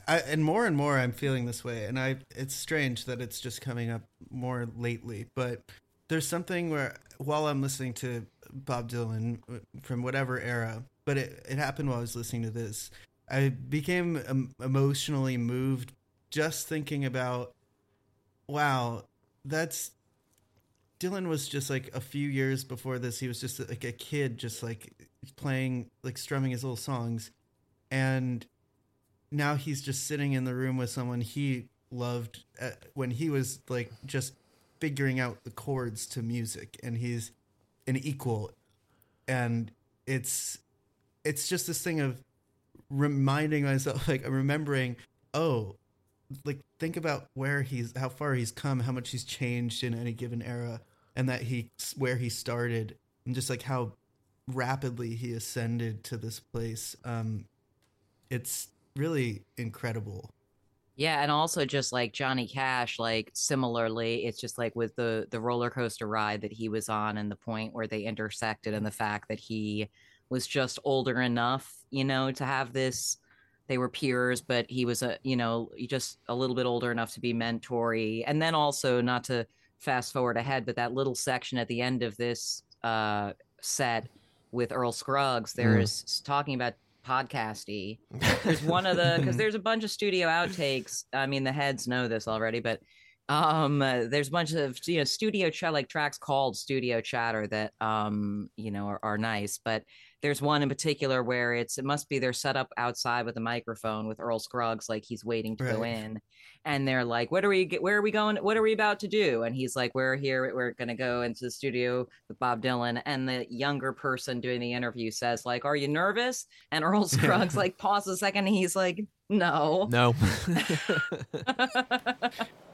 I, and more and more I'm feeling this way, and I. It's strange that it's just coming up more lately, but there's something where while I'm listening to Bob Dylan uh, from whatever era, but it it happened while I was listening to this, I became um, emotionally moved just thinking about, wow, that's. Dylan was just like a few years before this. He was just like a kid, just like playing, like strumming his little songs and now he's just sitting in the room with someone he loved uh, when he was like just figuring out the chords to music and he's an equal and it's it's just this thing of reminding myself like remembering oh like think about where he's how far he's come how much he's changed in any given era and that he where he started and just like how rapidly he ascended to this place um it's really incredible. Yeah, and also just like Johnny Cash, like similarly, it's just like with the the roller coaster ride that he was on, and the point where they intersected, and the fact that he was just older enough, you know, to have this. They were peers, but he was a, you know, just a little bit older enough to be mentory, and then also not to fast forward ahead, but that little section at the end of this uh, set with Earl Scruggs, there's talking about podcasty. There's one of the because there's a bunch of studio outtakes. I mean the heads know this already but um uh, there's a bunch of you know studio chat like tracks called studio chatter that um you know are, are nice. But there's one in particular where it's it must be they're set up outside with a microphone with earl scruggs like he's waiting to go in and they're like what are we where are we going what are we about to do? And he's like we're here we're gonna go into the studio with bob dylan and the younger person doing the interview says like are you nervous? And earl scruggs like pauses a second and he's like no. No.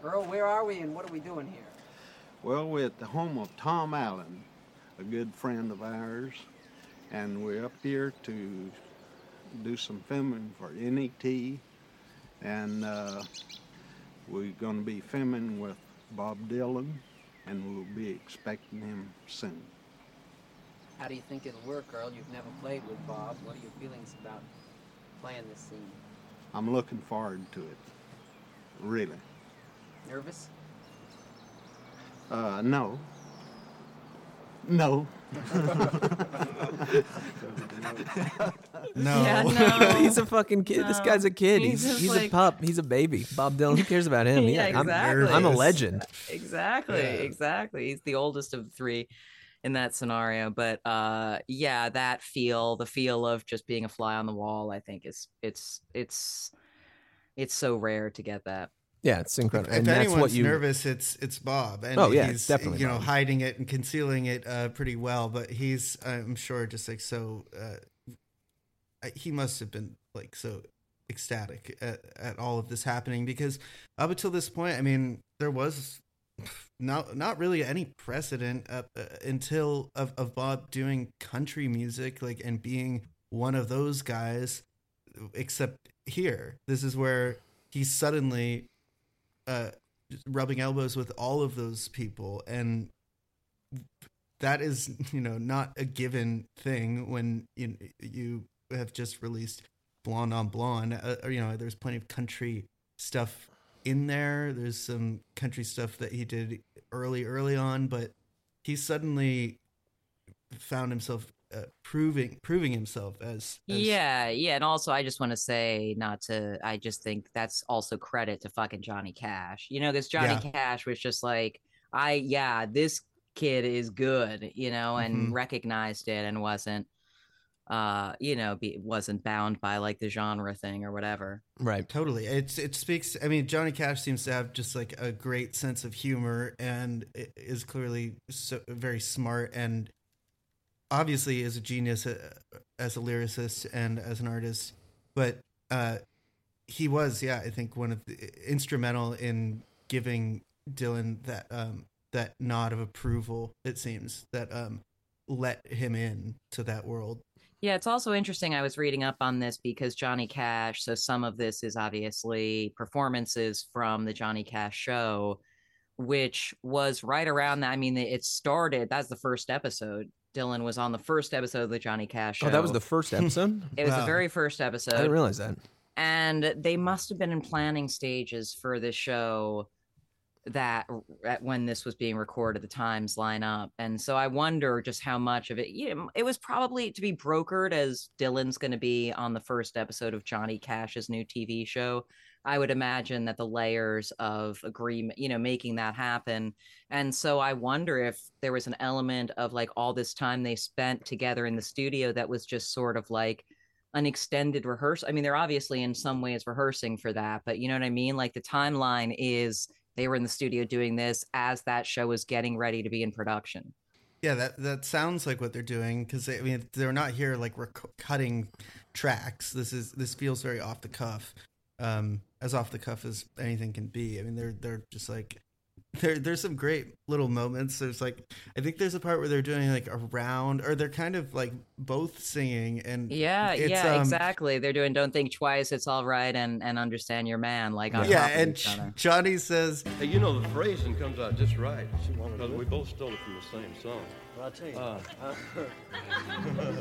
Earl, where are we and what are we doing here? Well, we're at the home of Tom Allen, a good friend of ours, and we're up here to do some filming for NET, and uh, we're going to be filming with Bob Dylan, and we'll be expecting him soon. How do you think it'll work, Earl? You've never played with Bob. What are your feelings about playing this scene? I'm looking forward to it, really. Nervous? Uh, no. No. No. Yeah, no. he's a fucking kid. This guy's a kid. He's He's he's, like- a pup. He's a baby. Bob Dylan. Who cares about him? Yeah, I'm- exactly. I'm, a legend. exactly Yeah. exactly he's the oldest of the three in that scenario but uh yeah that feel the feel of just being a fly on the wall i think is it's it's it's so rare to get that Yeah, it's incredible. If and that's anyone's what you. nervous, it's it's Bob, and Oh, yeah, he's definitely you know Bob. hiding it and concealing it uh, pretty well. But he's, I'm sure, just like so. Uh, he must have been like so ecstatic at, at all of this happening because up until this point, I mean, there was not not really any precedent up uh, until of of Bob doing country music, like and being one of those guys. Except here, this is where he's suddenly uh, rubbing elbows with all of those people, and that is you know not a given thing when you you have just released Blonde on Blonde. Uh, you know, there's plenty of country stuff in there. There's some country stuff that he did early, early on, but he suddenly found himself uh, proving proving himself as, as Yeah, yeah, and also I just want to say not to. I just think that's also credit to fucking Johnny Cash. You know, because Johnny Yeah. Cash was just like, I yeah, this kid is good, you know, and Mhm. recognized it and wasn't, uh, you know, be, wasn't bound by like the genre thing or whatever. Right. Totally. It's it speaks. I mean, Johnny Cash seems to have just like a great sense of humor and is clearly so very smart and obviously is a genius uh, as a lyricist and as an artist. But uh, he was, yeah, I think one of the instrumental in giving Dylan that um, that nod of approval. It seems that um, let him in to that world. Yeah, it's also interesting. I was reading up on this because Johnny Cash, so some of this is obviously performances from the Johnny Cash show, which was right around that. I mean, it started, that's the first episode. Dylan was on the first episode of the Johnny Cash show. Oh, that was the first episode. It was the very first episode. I didn't realize that. and they must have been in planning stages for this show that at when this was being recorded the times line up and so i wonder just how much of it you know, it was probably to be brokered as dylan's going to be on the first episode of johnny cash's new tv show i would imagine that the layers of agreement you know making that happen and so i wonder if there was an element of like all this time they spent together in the studio that was just sort of like an extended rehearsal. I mean, they're obviously in some ways rehearsing for that, but you know what I mean? Like the timeline is they were in the studio doing this as that show was getting ready to be in production. Yeah, that that sounds like what they're doing because I mean they're not here like rec- cutting tracks. This is this feels very off the cuff, um, as off the cuff as anything can be. I mean they're they're just like there there's some great little moments. There's like I think there's a part where they're doing like a round or they're kind of like both singing and Yeah, it's, yeah, um, exactly. They're doing "Don't Think Twice," "It's All Right," and and understand your man. Like on Yeah, and each other. Johnny says Hey, you know the phrasing comes out just right. Because we both stole it from the same song. Well, I'll tell you. Uh,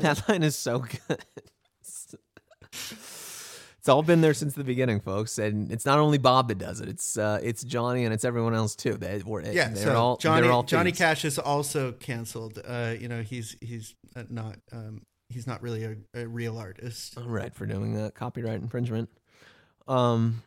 That line is so good. It's all been there since the beginning, folks, and it's not only Bob that does it. It's uh, it's Johnny and it's everyone else too. They, yeah, they're so all Johnny they're all Johnny. Cash is also canceled. Uh, you know he's he's uh, not um, he's not really a, a real artist. All right for doing that copyright infringement. Um,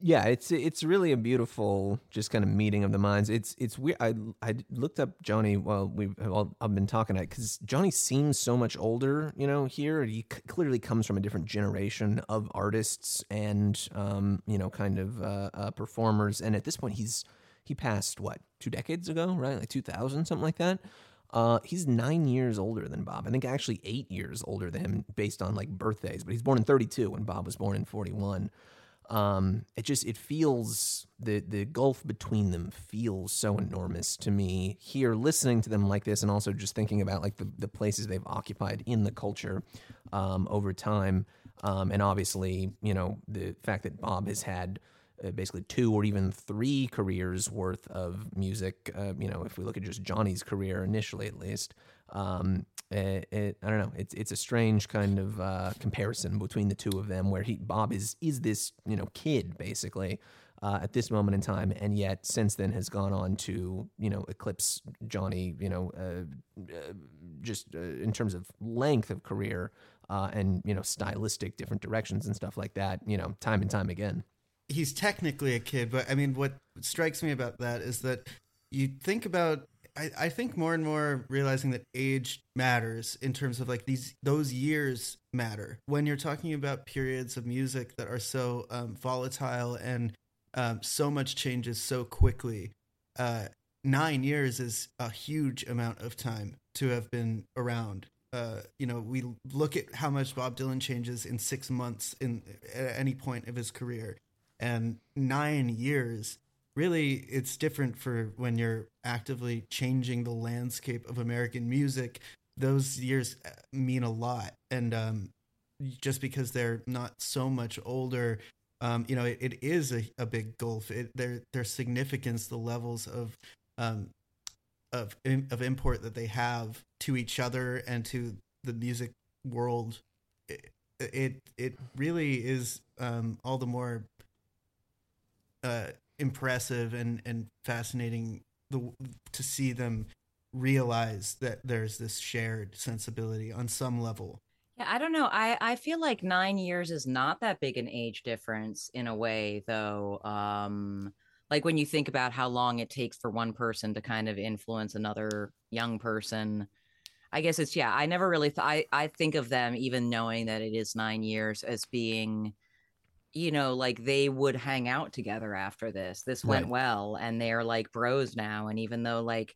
yeah, it's it's really a beautiful just kind of meeting of the minds. It's it's weird. I I looked up Johnny while we've well, I've been talking because Johnny seems so much older. You know, here he c- clearly comes from a different generation of artists and um you know kind of uh, uh performers. And at this point, he's he passed what two decades ago, right? Like two thousand something like that. Uh, he's nine years older than Bob. I think actually eight years older than him based on like birthdays. But he's born in 32 when Bob was born in 41. Um, it just it feels the the gulf between them feels so enormous to me here listening to them like this and also just thinking about like the, the places they've occupied in the culture um, over time. Um, and obviously, you know, the fact that Bob has had uh, basically two or even three careers worth of music. Uh, you know, if we look at just Johnny's career initially, at least, um, it, it, I don't know. It's it's a strange kind of uh, comparison between the two of them, where he Bob is is this you know kid basically. Uh, at this moment in time, and yet since then has gone on to you know eclipse Johnny, you know, uh, uh, just uh, in terms of length of career uh, and you know stylistic different directions and stuff like that. You know, time and time again. he's technically a kid, but I mean, what strikes me about that is that you think about. I, I think more and more realizing that age matters in terms of like these those years matter when you're talking about periods of music that are so um, volatile and um, so much changes so quickly. Uh, nine years is a huge amount of time to have been around. Uh, you know, we look at how much Bob Dylan changes in six months in at any point of his career and nine years really it's different for when you're actively changing the landscape of american music. Those years uh, mean a lot. And um, just because they're not so much older um, you know it, it is a, a big gulf. It, their their significance the levels of um, of of import that they have to each other and to the music world, it it, it really is um, all the more uh, impressive and and fascinating the to see them realize that there's this shared sensibility on some level. Yeah, I don't know. I I feel like nine years is not that big an age difference in a way, though. Um, like when you think about how long it takes for one person to kind of influence another young person. I guess it's yeah. I never really thought. I I think of them even knowing that it is nine years as being, you know, like they would hang out together after this. This went Right. well, and they're like bros now. And even though like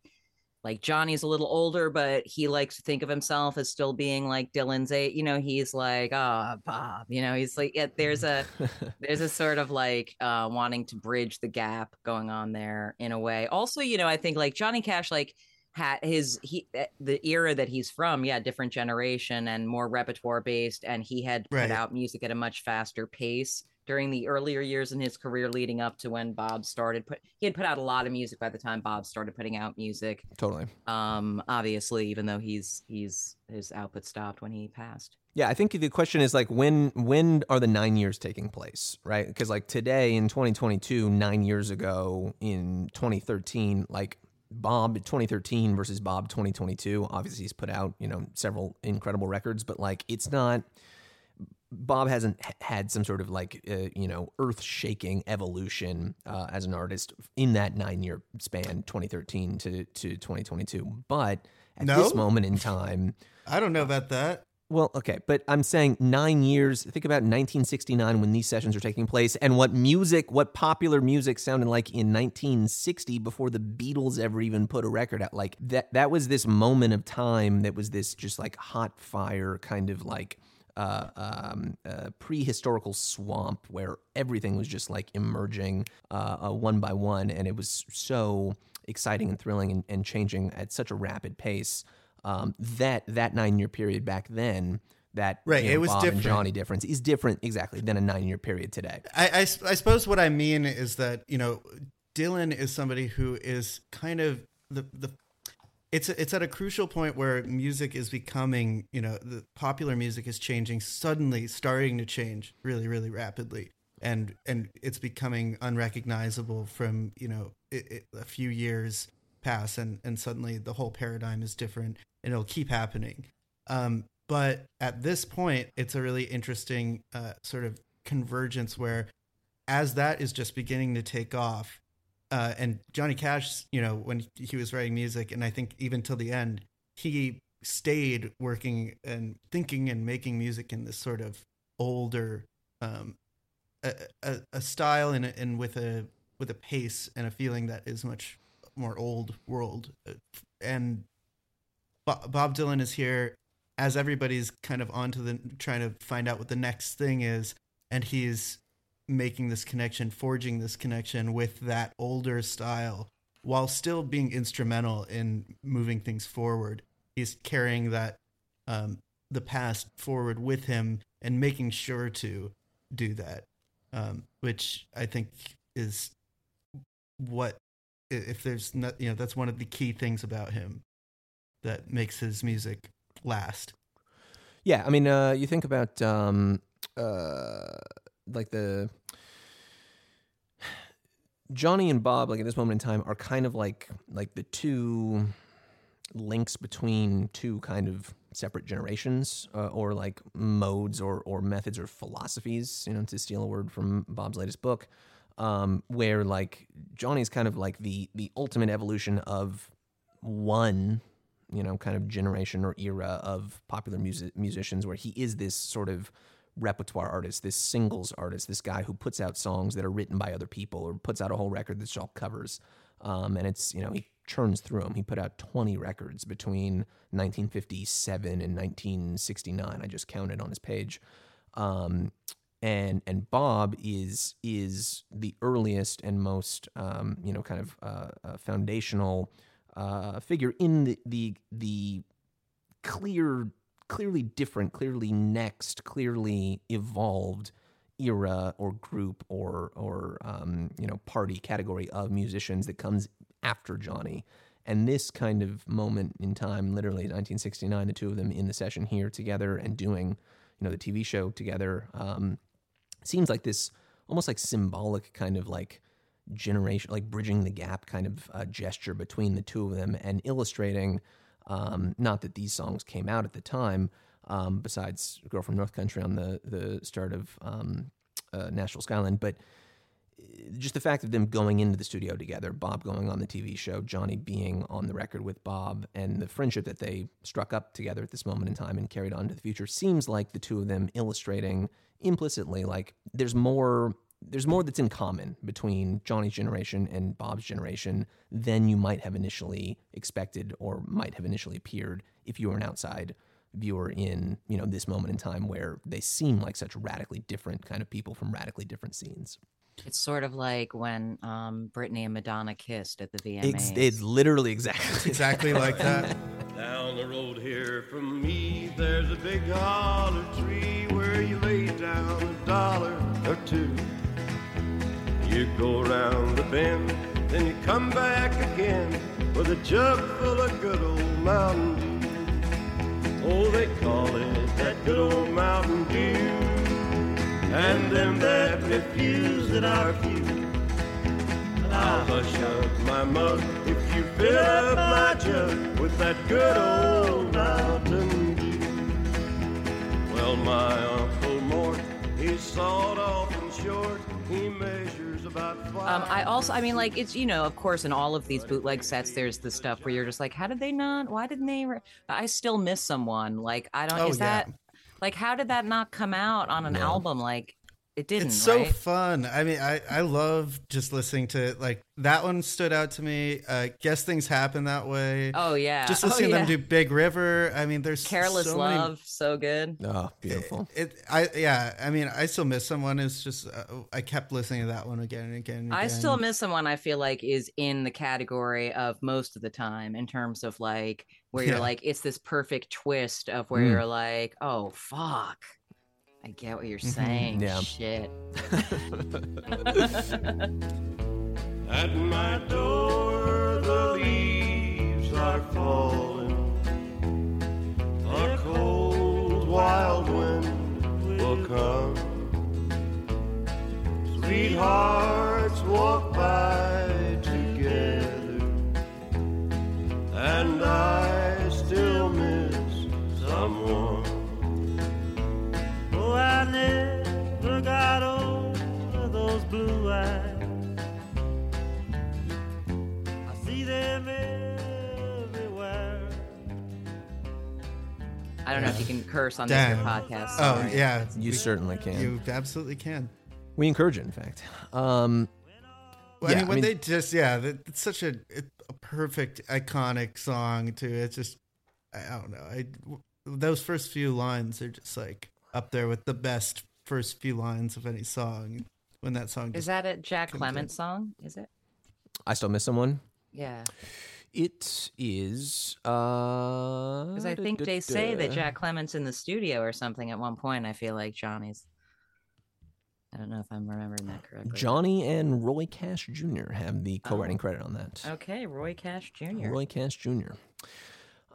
like Johnny's a little older, but he likes to think of himself as still being like Dylan's age. You know, he's like, ah, Bob. You know, he's like, yeah, there's a there's a sort of like uh wanting to bridge the gap going on there in a way. Also, you know, I think like Johnny Cash, like had his he eh, the era that he's from, yeah, different generation and more repertoire based, and he had Right. put out music at a much faster pace during the earlier years in his career leading up to when Bob started put he had put out a lot of music by the time Bob started putting out music totally. um obviously even though he's he's his output stopped when he passed Yeah, I think the question is like when when are the nine years taking place, right? Because like today in 2022, nine years ago in 2013, like Bob 2013 versus Bob 2022. Obviously, he's put out you know several incredible records, but like it's not. Bob hasn't had some sort of like uh, you know earth shaking evolution uh, as an artist in that nine year span, 2013 to to 2022. But at No? this moment in time, I don't know about that. Well, okay, but I'm saying nine years. Think about 1969 when these sessions are taking place, and what music, what popular music sounded like in 1960 before the Beatles ever even put a record out. Like that, that was this moment of time that was this just like hot fire kind of like uh, um, uh, prehistorical swamp where everything was just like emerging uh, uh, one by one, and it was so exciting and thrilling and, and changing at such a rapid pace um, that that nine year period back then. That Right, you know, it was Bob different. Johnny difference is different exactly than a nine year period today. I I suppose what I mean is that you know Dylan is somebody who is kind of the the it's it's at a crucial point where music is becoming you know the popular music is changing suddenly starting to change really really rapidly and and it's becoming unrecognizable from you know it, it, a few years pass and and suddenly the whole paradigm is different and it'll keep happening. Um but at this point it's a really interesting uh, sort of convergence where as that is just beginning to take off uh, and Johnny Cash, you know, when he was writing music, and I think even till the end, he stayed working and thinking and making music in this sort of older, um, a, a, a style and, and with a with a pace and a feeling that is much more old world. And Bob Dylan is here as everybody's kind of onto the trying to find out what the next thing is, and he's making this connection, forging this connection with that older style while still being instrumental in moving things forward. He's carrying that um, the past forward with him and making sure to do that, um, which I think is what if there's not you know that's one of the key things about him that makes his music last. Yeah, I mean, uh, you think about um, uh, like the Johnny and Bob, like at this moment in time, are kind of like like the two links between two kind of separate generations, uh, or like modes, or or methods, or philosophies. You know, to steal a word from Bob's latest book, um, where like Johnny's kind of like the the ultimate evolution of one you know, kind of generation or era of popular music musicians where he is this sort of repertoire artist, this singles artist, this guy who puts out songs that are written by other people or puts out a whole record that's all covers. Um, and it's, you know, he churns through them. He put out 20 records between 1957 and 1969. I just counted on his page. Um, and and Bob is is the earliest and most um, you know kind of uh, uh, foundational uh, figure in the the the clear, clearly different, clearly next, clearly evolved era or group or or um, you know party category of musicians that comes after Johnny. And this kind of moment in time, literally 1969, the two of them in the session here together and doing, you know, the TV show together, um, seems like this almost like symbolic kind of like generation, like bridging the gap kind of uh, gesture between the two of them and illustrating, um, not that these songs came out at the time, um, besides Girl from North Country on the, the start of um, uh, Nashville Skyline, but just the fact of them going into the studio together, Bob going on the TV show, Johnny being on the record with Bob, and the friendship that they struck up together at this moment in time and carried on to the future seems like the two of them illustrating implicitly like there's more there's more that's in common between Johnny's generation and Bob's generation than you might have initially expected or might have initially appeared if you were an outside viewer in you know this moment in time where they seem like such radically different kind of people from radically different scenes. It's sort of like when um, Britney and Madonna kissed at the VMAs. It's, it's literally exactly exactly like that. Down the road here from me, there's a big holler tree where you lay down a dollar or two. You go around the bend, then you come back again with a jug full of good old Mountain Dew. Oh, they call it that good old Mountain Dew. And them that refuse that are few. I'll hush up my mug if you fill up my jug with that good old Mountain Dew. Well, my Uncle Mort, he's sawed off and short. He measures about five. Um, I also, I mean, like it's you know, of course, in all of these bootleg sets, there's the stuff where you're just like, how did they not? Why didn't they? Re-? I still miss someone. Like I don't. Oh, is yeah. that like how did that not come out on an No. album? Like it didn't. It's so right? fun. I mean, I I love just listening to like that one stood out to me. Uh, guess things happen that way. Oh yeah. just oh, listening to yeah. them do Big River. I mean, there's Careless so many- Love, so good. oh beautiful. It, I yeah. I mean, I still miss someone. It's just uh, I kept listening to that one again and again. And I again. still miss someone I feel like is in the category of most of the time in terms of like where you're Yeah. like it's this perfect twist of where Mm. you're like, oh fuck. I get what you're saying. Yeah. Shit. At my door, the leaves are falling. A cold, wild wind will come. Sweethearts walk I don't know if you can curse on Damn. this podcast. Oh sorry. yeah, You certainly can. you absolutely can. we encourage it, in fact. Um, Well, Yeah, I mean, I when mean- they just yeah, it's such a, a perfect iconic song too. It's just I don't know. I those first few lines are just like up there with the best first few lines of any song. When that song Is that a Jack Comes Clement song? Is it? I still miss someone. Yeah. It is. uh Because I think they say that Jack Clement's in the studio or something at one point. I feel like Johnny's. I don't know if I'm remembering that correctly. Johnny and Roy Cash Jr. have the co-writing Oh. credit on that. Okay, Roy Cash Jr. Roy Cash Jr.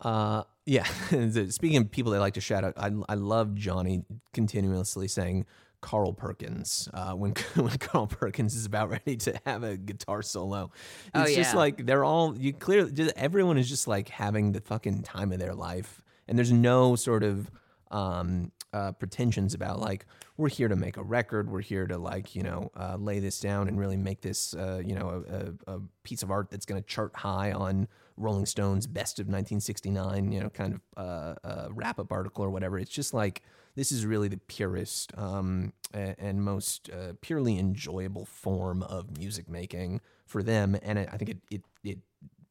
Uh, yeah. Speaking of people they like to shout out, I, I love Johnny continuously saying Carl Perkins uh, when when Carl Perkins is about ready to have a guitar solo. Oh, It's just like they're all you clearly just, everyone is just like having the fucking time of their life, and there's no sort of um, uh, pretensions about like we're here to make a record, we're here to like you know uh, lay this down and really make this uh, you know a, a, a piece of art that's going to chart high on Rolling Stone's best of 1969, you know, kind of uh, uh, wrap up article or whatever. It's just like this is really the purest um, and most uh, purely enjoyable form of music making for them, and I I think it it it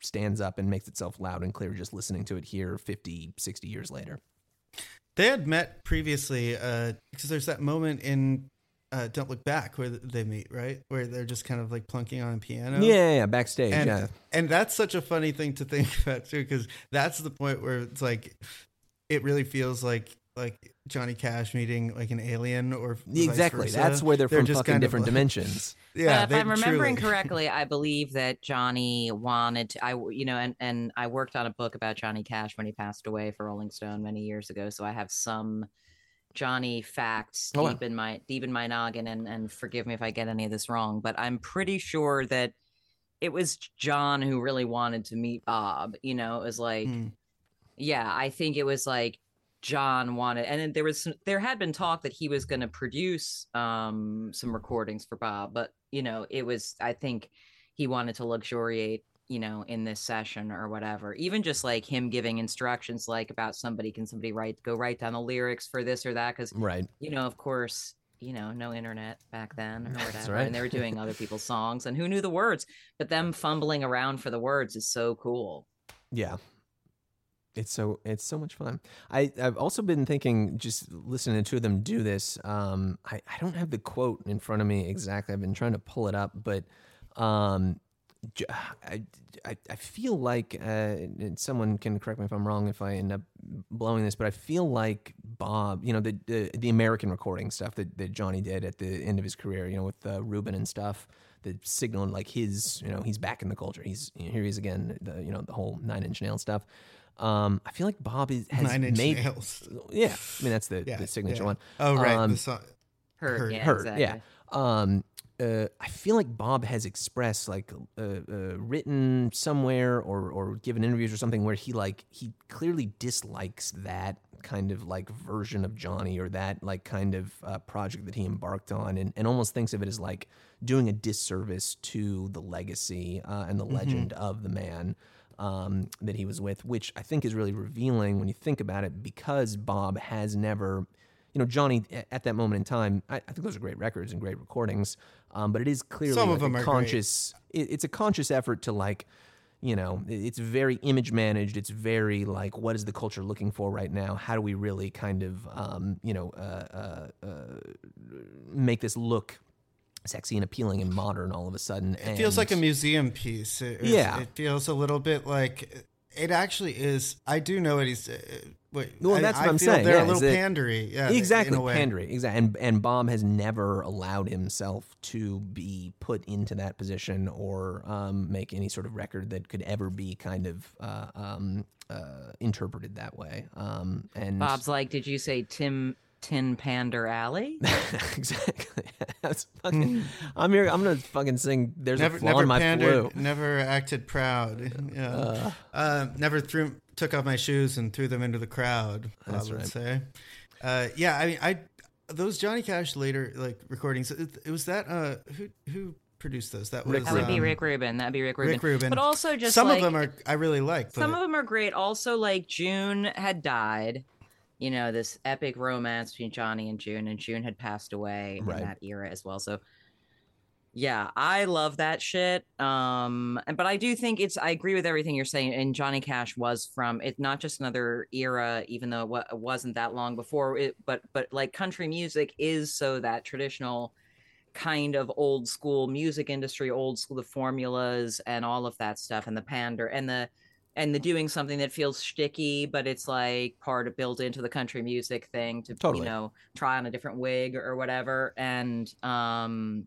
stands up and makes itself loud and clear just listening to it here 50 60 years later they had met previously uh, because there's that moment in uh, Don't Look Back where they meet, right? Where they're just kind of like plunking on a piano. yeah, yeah, yeah, backstage and yeah and that's such a funny thing to think about too because that's the point where it's like it really feels like like Johnny Cash meeting like an alien or vice exactly. versa. That's where they're, from just fucking different like- dimensions. Yeah, but if I'm remembering truly- correctly, I believe that Johnny wanted to. I you know, and and I worked on a book about Johnny Cash when he passed away for Rolling Stone many years ago, so I have some Johnny facts Oh, wow. deep in my deep in my noggin, and and forgive me if I get any of this wrong, but I'm pretty sure that it was John who really wanted to meet Bob. You know, it was like Hmm. yeah, I think it was like John wanted, and then there was some, there had been talk that he was going to produce um some recordings for Bob, but you know, it was I think he wanted to luxuriate, you know, in this session or whatever. Even just like him giving instructions like about somebody, can somebody write go write down the lyrics for this or that? Because Right. you know, of course, you know, no internet back then or That's whatever. right. And they were doing other people's songs and who knew the words? But them fumbling around for the words is so cool. Yeah. It's so it's so much fun. I I've also been thinking just listening to two of them do this. Um, I I don't have the quote in front of me exactly. I've been trying to pull it up, but um, I I, I feel like uh, someone can correct me if I'm wrong if I end up blowing this, but I feel like Bob, you know, the the, the American recording stuff that, that Johnny did at the end of his career, you know, with uh, Rubin and stuff, the signaled like his, you know, he's back in the culture. He's here he is again. The you know the whole Nine Inch Nail stuff. Um, I feel like Bob is, has Nine Inch made Nails. yeah. I mean that's the, Yeah, the signature yeah. one. Oh right, Um, the song. Hurt, Hurt. yeah, Hurt, exactly. yeah. Um, uh, I feel like Bob has expressed like uh, uh, written somewhere or or given interviews or something where he like he clearly dislikes that kind of like version of Johnny or that like kind of uh, project that he embarked on and, and almost thinks of it as like doing a disservice to the legacy uh, and the legend of the man um, that he was with, which I think is really revealing when you think about it because Bob has never you know, Johnny at that moment in time, I, I think those are great records and great recordings. Um, but it is clearly Some like of them a are conscious. It, it's a conscious effort to like, you know, it- it's very image managed. It's very like, what is the culture looking for right now? How do we really kind of, um, you know, uh, uh, uh, make this look sexy and appealing and modern all of a sudden? It feels like a museum piece. It, Yeah. it feels a little bit like it actually is. I do know what he's. Uh, what, Well, I- that's what I I'm feel saying, They're yeah, a little it- pandery. Yeah, exactly in a way. pandering exactly and and bob has never allowed himself to be put into that position or um, make any sort of record that could ever be kind of uh, um, uh, interpreted that way um, and Bob's like, did you say Tim Tin Pander Alley? exactly That's fucking, i'm here i'm gonna fucking sing there's Never, a flaw never in my pandered. flu Never acted proud. Yeah. Uh, never threw took off my shoes and threw them into the crowd. Bob That's would right. say. Uh, yeah, I mean, I those Johnny Cash later like recordings. It, it was that uh, who who produced those? That was That would be um, Rick Rubin. That'd be Rick Rubin. Rick Rubin. But also just some like, of them are I really like. Some of them are great. Also, like June had died. You know, this epic romance between Johnny and June, and June had passed away Right. in that era as well. So yeah, I love that shit. Um, but I do think it's I agree with everything you're saying. And Johnny Cash was from it's not just another era, even though it it wasn't that long before it, but but like country music is so that traditional kind of old school music industry, old school the formulas and all of that stuff, and the pander and the and the doing something that feels sticky, but it's like part of built into the country music thing to Totally. you know try on a different wig or whatever. And um,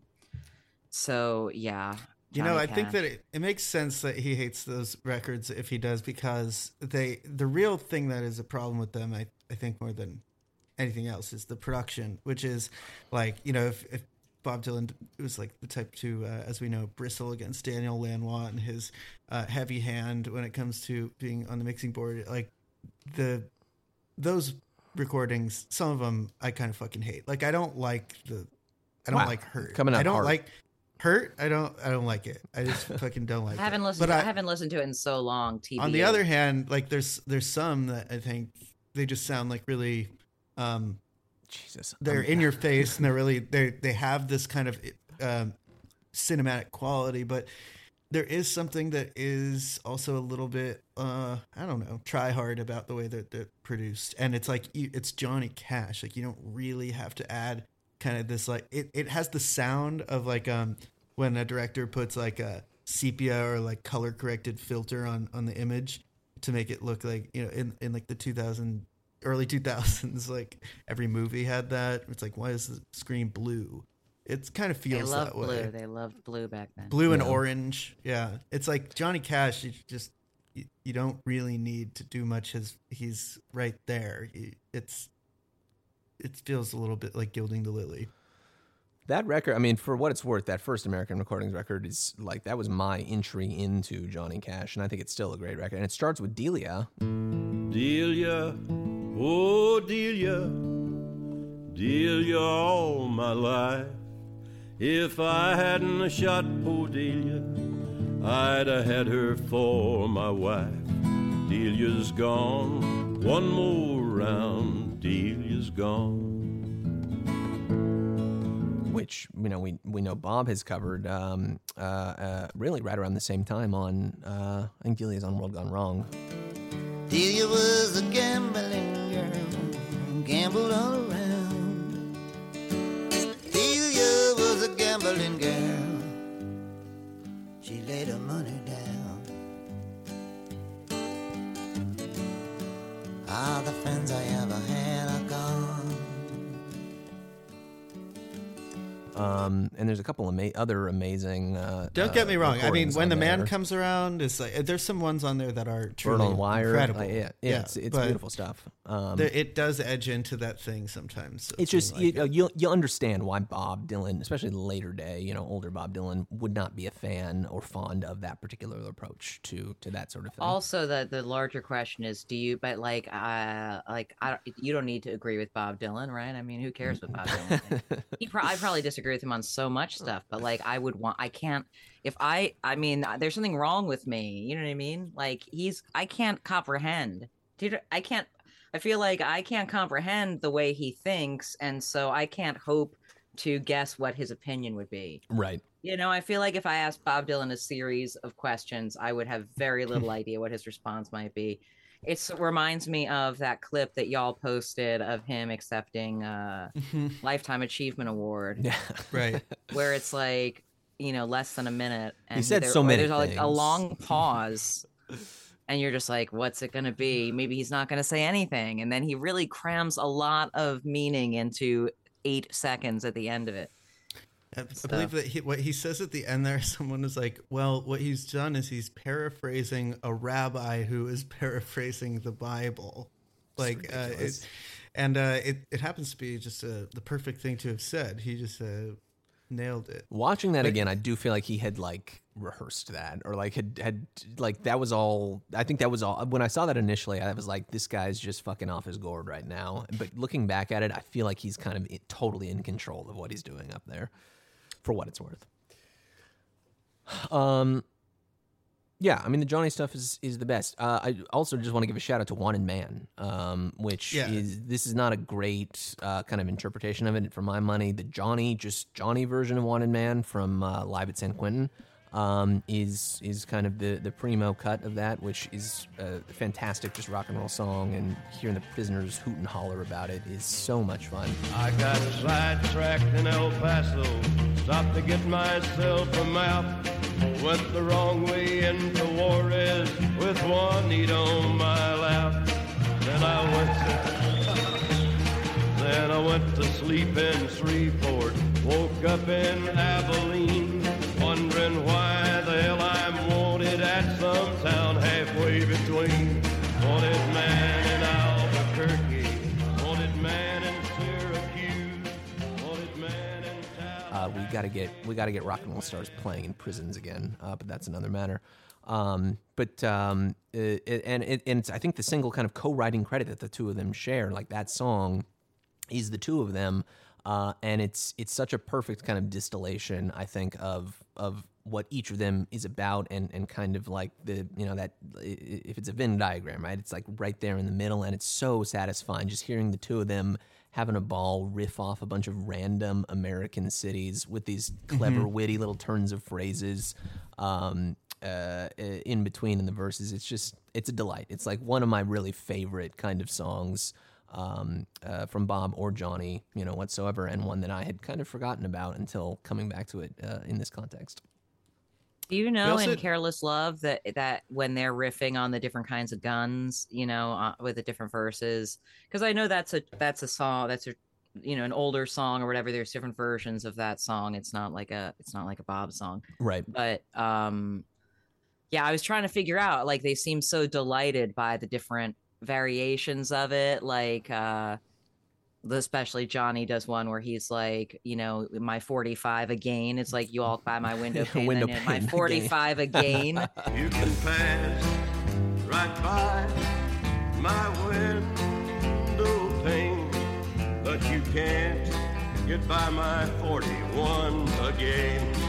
so yeah, You know, I think that it, it makes sense that he hates those records if he does because they the real thing that is a problem with them, I, I think more than anything else, is the production, which is like you know if, if Bob Dylan was like the type to, uh, as we know, bristle against Daniel Lanois and his uh, heavy hand when it comes to being on the mixing board, like the those recordings, some of them I kind of fucking hate. Like I don't like the, I don't Wow. like hurt. Coming out I don't hard. like hurt. I don't. I don't like it. I just fucking don't like. I haven't it. listened. But I, I, haven't listened to it in so long. TV. on the other hand, like there's there's some that I think they just sound like really. um jesus they're in your face and they're really they they have this kind of um, cinematic quality, but there is something that is also a little bit uh I don't know try hard about the way that they're produced, and it's like you, it's Johnny Cash. Like you don't really have to add kind of this like it it has the sound of like um when a director puts like a sepia or like color corrected filter on on the image to make it look like you know in in like the 2000 early 2000s like every movie had that. It's like why is the screen blue? It kind of They feels loved that blue. way. They loved blue back then. blue and orange. Yeah. It's like johnny cash you just you, you don't really need to do much. His he's right there. It's it feels a little bit like gilding the lily That record, I mean, for what it's worth, that first American Recordings record is like that was my entry into Johnny Cash, and I think it's still a great record. And it starts with Delia. Delia, oh Delia, Delia all my life. If I hadn't shot poor Delia, I'd have had her for my wife. Delia's gone, one more round, Delia's gone. Which you know we we know Bob has covered um, uh, uh, really right around the same time on uh, I think on World Gone Wrong. Delia was a gambling girl, gambled all around. Delia was a gambling girl, she laid her money down. All the friends I ever had Um, and there's a couple of ama- other amazing. Uh, don't uh, get me wrong i mean when the man there. comes around it's like there's some ones on there that are Bird truly on Wire, incredible like, yeah, yeah, it's, it's beautiful stuff. Um, there- it does edge into that thing sometimes of it's just being you like, know you you understand why Bob Dylan, especially the later day, you know, older Bob Dylan, would not be a fan or fond of that particular approach to to that sort of thing. Also, the the larger question is, do you? But like, uh, like I, don't- you don't need to agree with Bob Dylan, right? I mean, who cares what Bob Dylan? he pro- I probably disagree with him on so much stuff, but like, I would want. I can't. If I, I mean, uh, there's something wrong with me. You know what I mean? Like, he's. I can't comprehend. Dude, I can't. I feel like I can't comprehend the way he thinks, and so I can't hope to guess what his opinion would be. right. You know, I feel like if I asked Bob Dylan a series of questions, I would have very little idea what his response might be. It reminds me of that clip that y'all posted of him accepting uh lifetime achievement award, Yeah. right where it's like you know less than a minute. And he said there- so many There's like a long pause, and you're just like, "What's it gonna be?" Maybe he's not gonna say anything, and then he really crams a lot of meaning into eight seconds at the end of it. I, believe that he, what he says at the end there, someone is like, well, what he's done is he's paraphrasing a rabbi who is paraphrasing the Bible. Like, uh, it, and uh, it, it happens to be just uh, the perfect thing to have said. He just uh, nailed it. Watching that But- again, I do feel like he had like rehearsed that, or like had had like that was all. I think that was all. When I saw that initially, I was like, "This guy's just fucking off his gourd right now." But looking back at it, I feel like he's kind of totally in control of what he's doing up there, for what it's worth. Um, yeah, I mean the Johnny stuff is is the best. Uh, I also just want to give a shout out to Wanted Man, um, which Yeah. is this is not a great uh, kind of interpretation of it for my money. The Johnny, just Johnny version of Wanted Man from uh, Live at San Quentin um, is is kind of the the primo cut of that, which is a fantastic, just rock and roll song. And hearing the prisoners hoot and holler about it is so much fun. I got sidetracked in El Paso, stopped to get myself a map. Went the wrong way into Juarez with Juanita on my lap. Then I went to, then I went to sleep in Shreveport. Woke up in Abilene, we got to get we got to get rock and roll stars playing in prisons again. Uh, but that's another matter. Um, but um, it, and it, and it's, I think the single kind of co-writing credit that the two of them share, like that song, is the two of them, uh, and it's it's such a perfect kind of distillation, I think, of of what each of them is about, and and kind of like the you know that if it's a Venn diagram, right? It's like right there in the middle, and it's so satisfying just hearing the two of them having a ball riff off a bunch of random American cities with these clever, witty little turns of phrases. Um, uh, in between in the verses, it's just it's a delight. It's like one of my really favorite kind of songs um, uh, from Bob or Johnny, you know, whatsoever, and one that I had kind of forgotten about until coming back to it uh, in this context. Do you know also- in Careless Love that that when they're riffing on the different kinds of guns, you know, uh, with the different verses? Because I know that's a that's a song that's a you know an older song or whatever. There's different versions of that song. It's not like a it's not like a Bob song, Right. but um, yeah, I was trying to figure out like they seem so delighted by the different variations of it, like uh especially Johnny does one where he's like, you know, my 45 again. It's like you all by my window pane, Window then my pane again. 45 again. You can pass right by my window pane, but you can't get by my 41 again.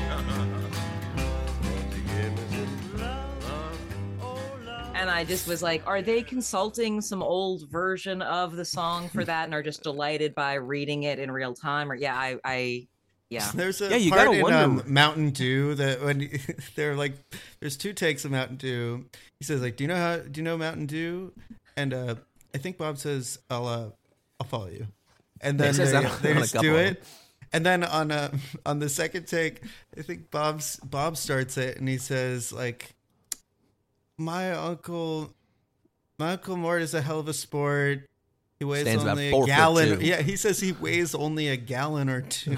And I just was like, are they consulting some old version of the song for that and are just delighted by reading it in real time? Or yeah, I, I yeah. There's a Yeah, you part gotta in wonder- um, Mountain Dew that when they're like, there's two takes of Mountain Dew. He says like, "Do you know how? Do you know Mountain Dew?" And uh, I think Bob says, "I'll uh, I'll follow you." And then they, that they on just do it. And then on uh, on the second take, I think Bob's Bob starts it and he says like, "My uncle, my uncle Mort is a hell of a sport." He weighs Stands only a gallon. Yeah, he says he weighs only a gallon or two.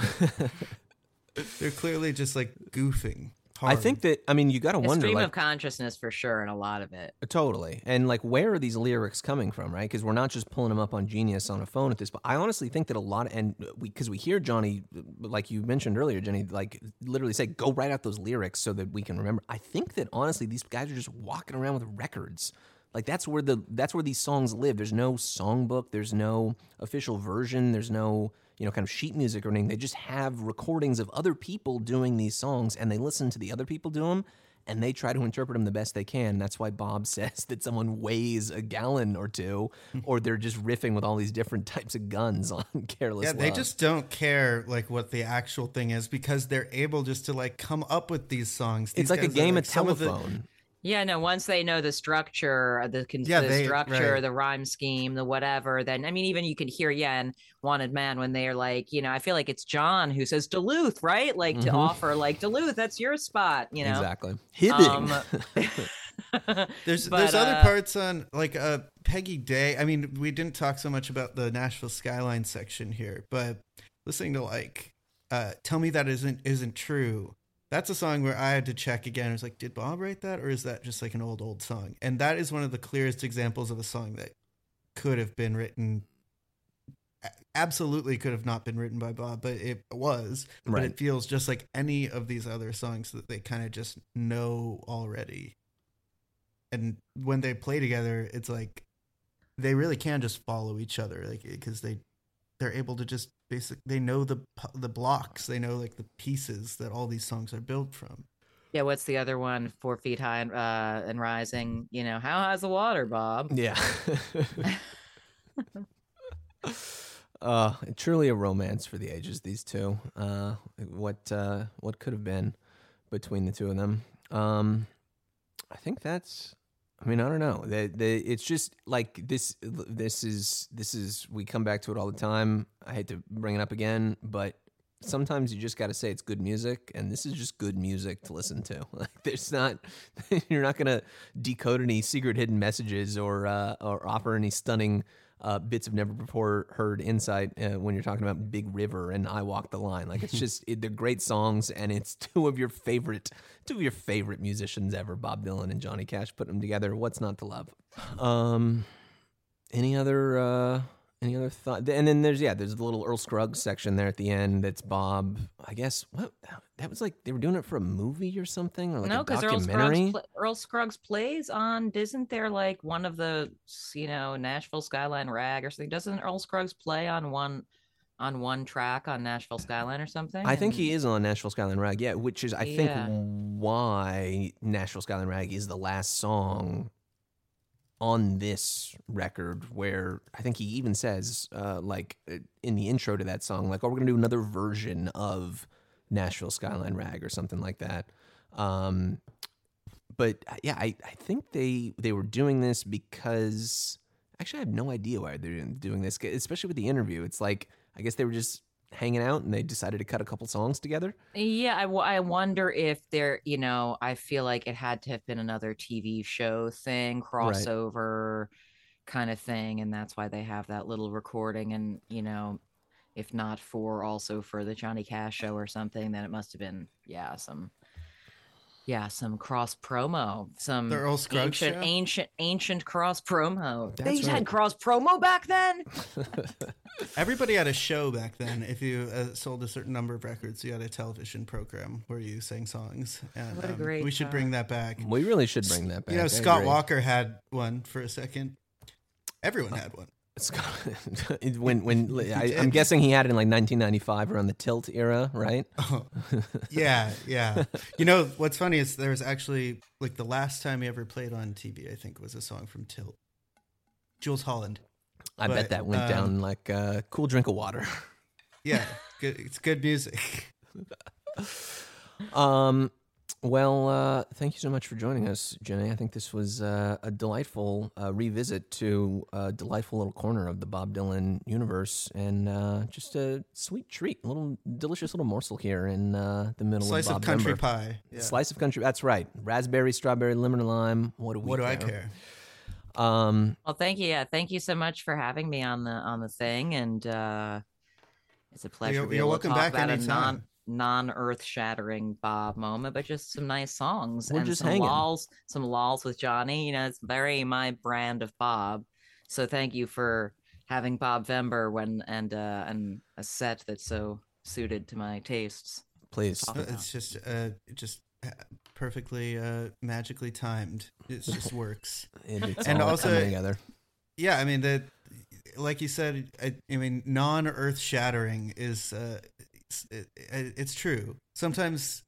They're clearly just like goofing. I think that I mean you got to A wonder stream like of consciousness for sure, and a lot of it. Totally. And like, where are these lyrics coming from, right? Because we're not just pulling them up on Genius on a phone at this. But I honestly think that a lot, of, and we, because we hear Johnny, like you mentioned earlier, Jenny, like literally say, go write out those lyrics so that we can remember. I think that honestly, these guys are just walking around with records. Like that's where the that's where these songs live. There's no songbook. There's no official version. There's no you know kind of sheet music or anything. They just have recordings of other people doing these songs, and they listen to the other people do them, and they try to interpret them the best they can. That's why Bob says that someone weighs a gallon or two, or they're just riffing with all these different types of guns on Careless Yeah, they Love. just don't care like what the actual thing is because they're able just to like come up with these songs. It's like a guys are, game like, of some the- telephone. Yeah, no. Once they know the structure, the, con- Yeah, the they- structure, right. the rhyme scheme, the whatever, then I mean, even you can hear, yeah, in Wanted Man when they're like, you know, I feel like it's John who says Duluth, right? Like to Mhm. offer, like Duluth, that's your spot, you know. exactly. Hibbing. Um, There's But, there's other uh, parts on like uh Peggy Day. I mean, we didn't talk so much about the Nashville skyline section here, but listening to like uh Tell Me That Isn't Isn't True. That's a song where I had to check again. I was like, did Bob write that or is that just like an old old song? And that is one of the clearest examples of a song that could have been written a- absolutely could have not been written by Bob, but it was. But it feels just like any of these other songs that they kind of just know already. And when they play together, it's like they really can just follow each other, like because they they're able to just basic. They know the the blocks, they know like the pieces that all these songs are built from. yeah, what's the other one? Four feet high and, uh, and rising. You know, how high's the water, Bob? Yeah. uh, truly a romance for the ages. These two. Uh, what uh, what could have been between the two of them? Um, I think that's. I mean, I don't know. It's just like this. This is this is. We come back to it all the time. I hate to bring it up again, but sometimes you just got to say it's good music, and this is just good music to listen to. Like, there's not. You're not gonna decode any secret hidden messages or uh, or offer any stunning uh, bits of never before heard insight uh, when you're talking about Big River and I Walk the Line. Like it's just it, they're great songs, and it's two of your favorite two of your favorite musicians ever, Bob Dylan and Johnny Cash, put them together. What's not to love? Um, any other uh, any other thought? And then there's yeah, there's the little Earl Scruggs section there at the end. That's Bob. I guess what that was like they were doing it for a movie or something or like no, because Earl. Scruggs, Earl Scruggs plays on. Isn't there like one of the you know Nashville Skyline Rag or something? Doesn't Earl Scruggs play on one on one track on Nashville Skyline or something? I think he is on Nashville Skyline Rag, yeah, which is I think why Nashville Skyline Rag is the last song on this record where I think he even says uh, like uh, in the intro to that song like oh we're to do another version of Nashville Skyline Rag or something like that. Um but uh, yeah, I, I think they they were doing this because actually I have no idea why they're doing this, especially with the interview. It's like I guess they were just hanging out and they decided to cut a couple songs together. Yeah, I, w- I wonder if there, you know, I feel like it had to have been another TV show thing, crossover kind of thing. And that's why they have that little recording. And, you know, if not for also for the Johnny Cash show or something, then it must have been, yeah, some. Yeah, some cross promo, some The Earl Scruggs ancient, show? ancient, ancient cross promo. they That's had right. cross promo back then. Everybody had a show back then. If you uh, sold a certain number of records, you had a television program where you sang songs. And What a um, great we should bring that back. We really should bring that back. You know, I Scott agree. Walker had one for a second. Everyone had one. When when I, I'm guessing he had it in like 1995 around the Tilt era, right? Yeah, yeah. You know what's funny is there was actually like the last time he ever played on TV. I think was a song from Tilt. Jools Holland. I But, bet that went um, down like a cool drink of water. Yeah, good, it's good music. Um, well, uh, thank you so much for joining us, Jenny. I think this was uh, a delightful uh, revisit to a delightful little corner of the Bob Dylan universe, and uh, just a sweet treat, a little delicious little morsel here in uh, the middle of the. Slice of of country Denver. pie. Yeah. Slice of country. That's right. Raspberry, strawberry, lemon, lime. What do we? What do I care? Um, Well, thank you. Yeah, thank you so much for having me on the on the thing, and uh, it's a pleasure. You're- you're welcome back anytime. Non non earth shattering Bob moment, but just some nice songs We're and just some hanging. lols, some lols with Johnny. You know, it's very my brand of Bob. So thank you for having Bob Vember when and uh, and a set that's so suited to my tastes. please. Talk about. It's just uh, just uh, perfectly uh, magically timed. It just works. It, it's And all also- together. Yeah, I mean the, like you said, I, I mean non-earth shattering is uh, it's, it, it's true. Sometimes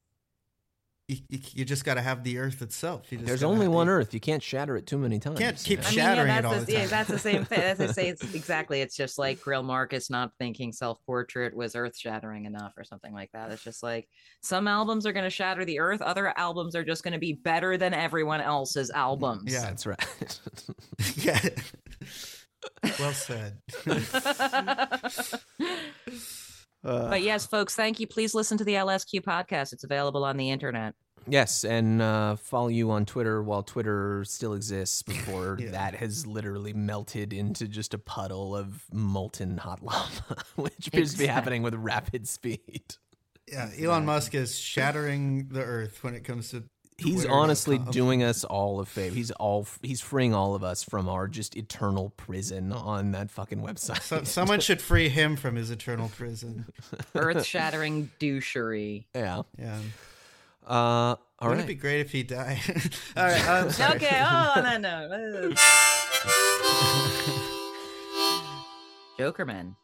you, you, you just got to have the earth itself. You just There's only one you Earth. You can't shatter it too many times. Can't keep you know? I mean, shattering yeah, it that's all the, the yeah, time. that's the same thing. That's the same. It's exactly. It's just like Greil Marcus not thinking self portrait was earth shattering enough or something like that. It's just like some albums are going to shatter the earth. Other albums are just going to be better than everyone else's albums. Yeah. That's right. yeah. well said. But yes, folks, thank you. Please listen to the LSQ podcast. It's available on the internet. Yes, and uh, follow you on Twitter while Twitter still exists before Yeah. that has literally melted into just a puddle of molten hot lava, which appears to be happening with rapid speed. Yeah, Elon Musk is shattering the earth when it comes to. He's honestly doing us all a favor. He's all he's freeing all of us from our just eternal prison on that fucking website. So, someone should free him from his eternal prison. Earth shattering douchery. yeah. Yeah. Uh, all Wouldn't right. it be great if he died? All right. I'm sorry. Okay. Oh, on that note. Jokerman.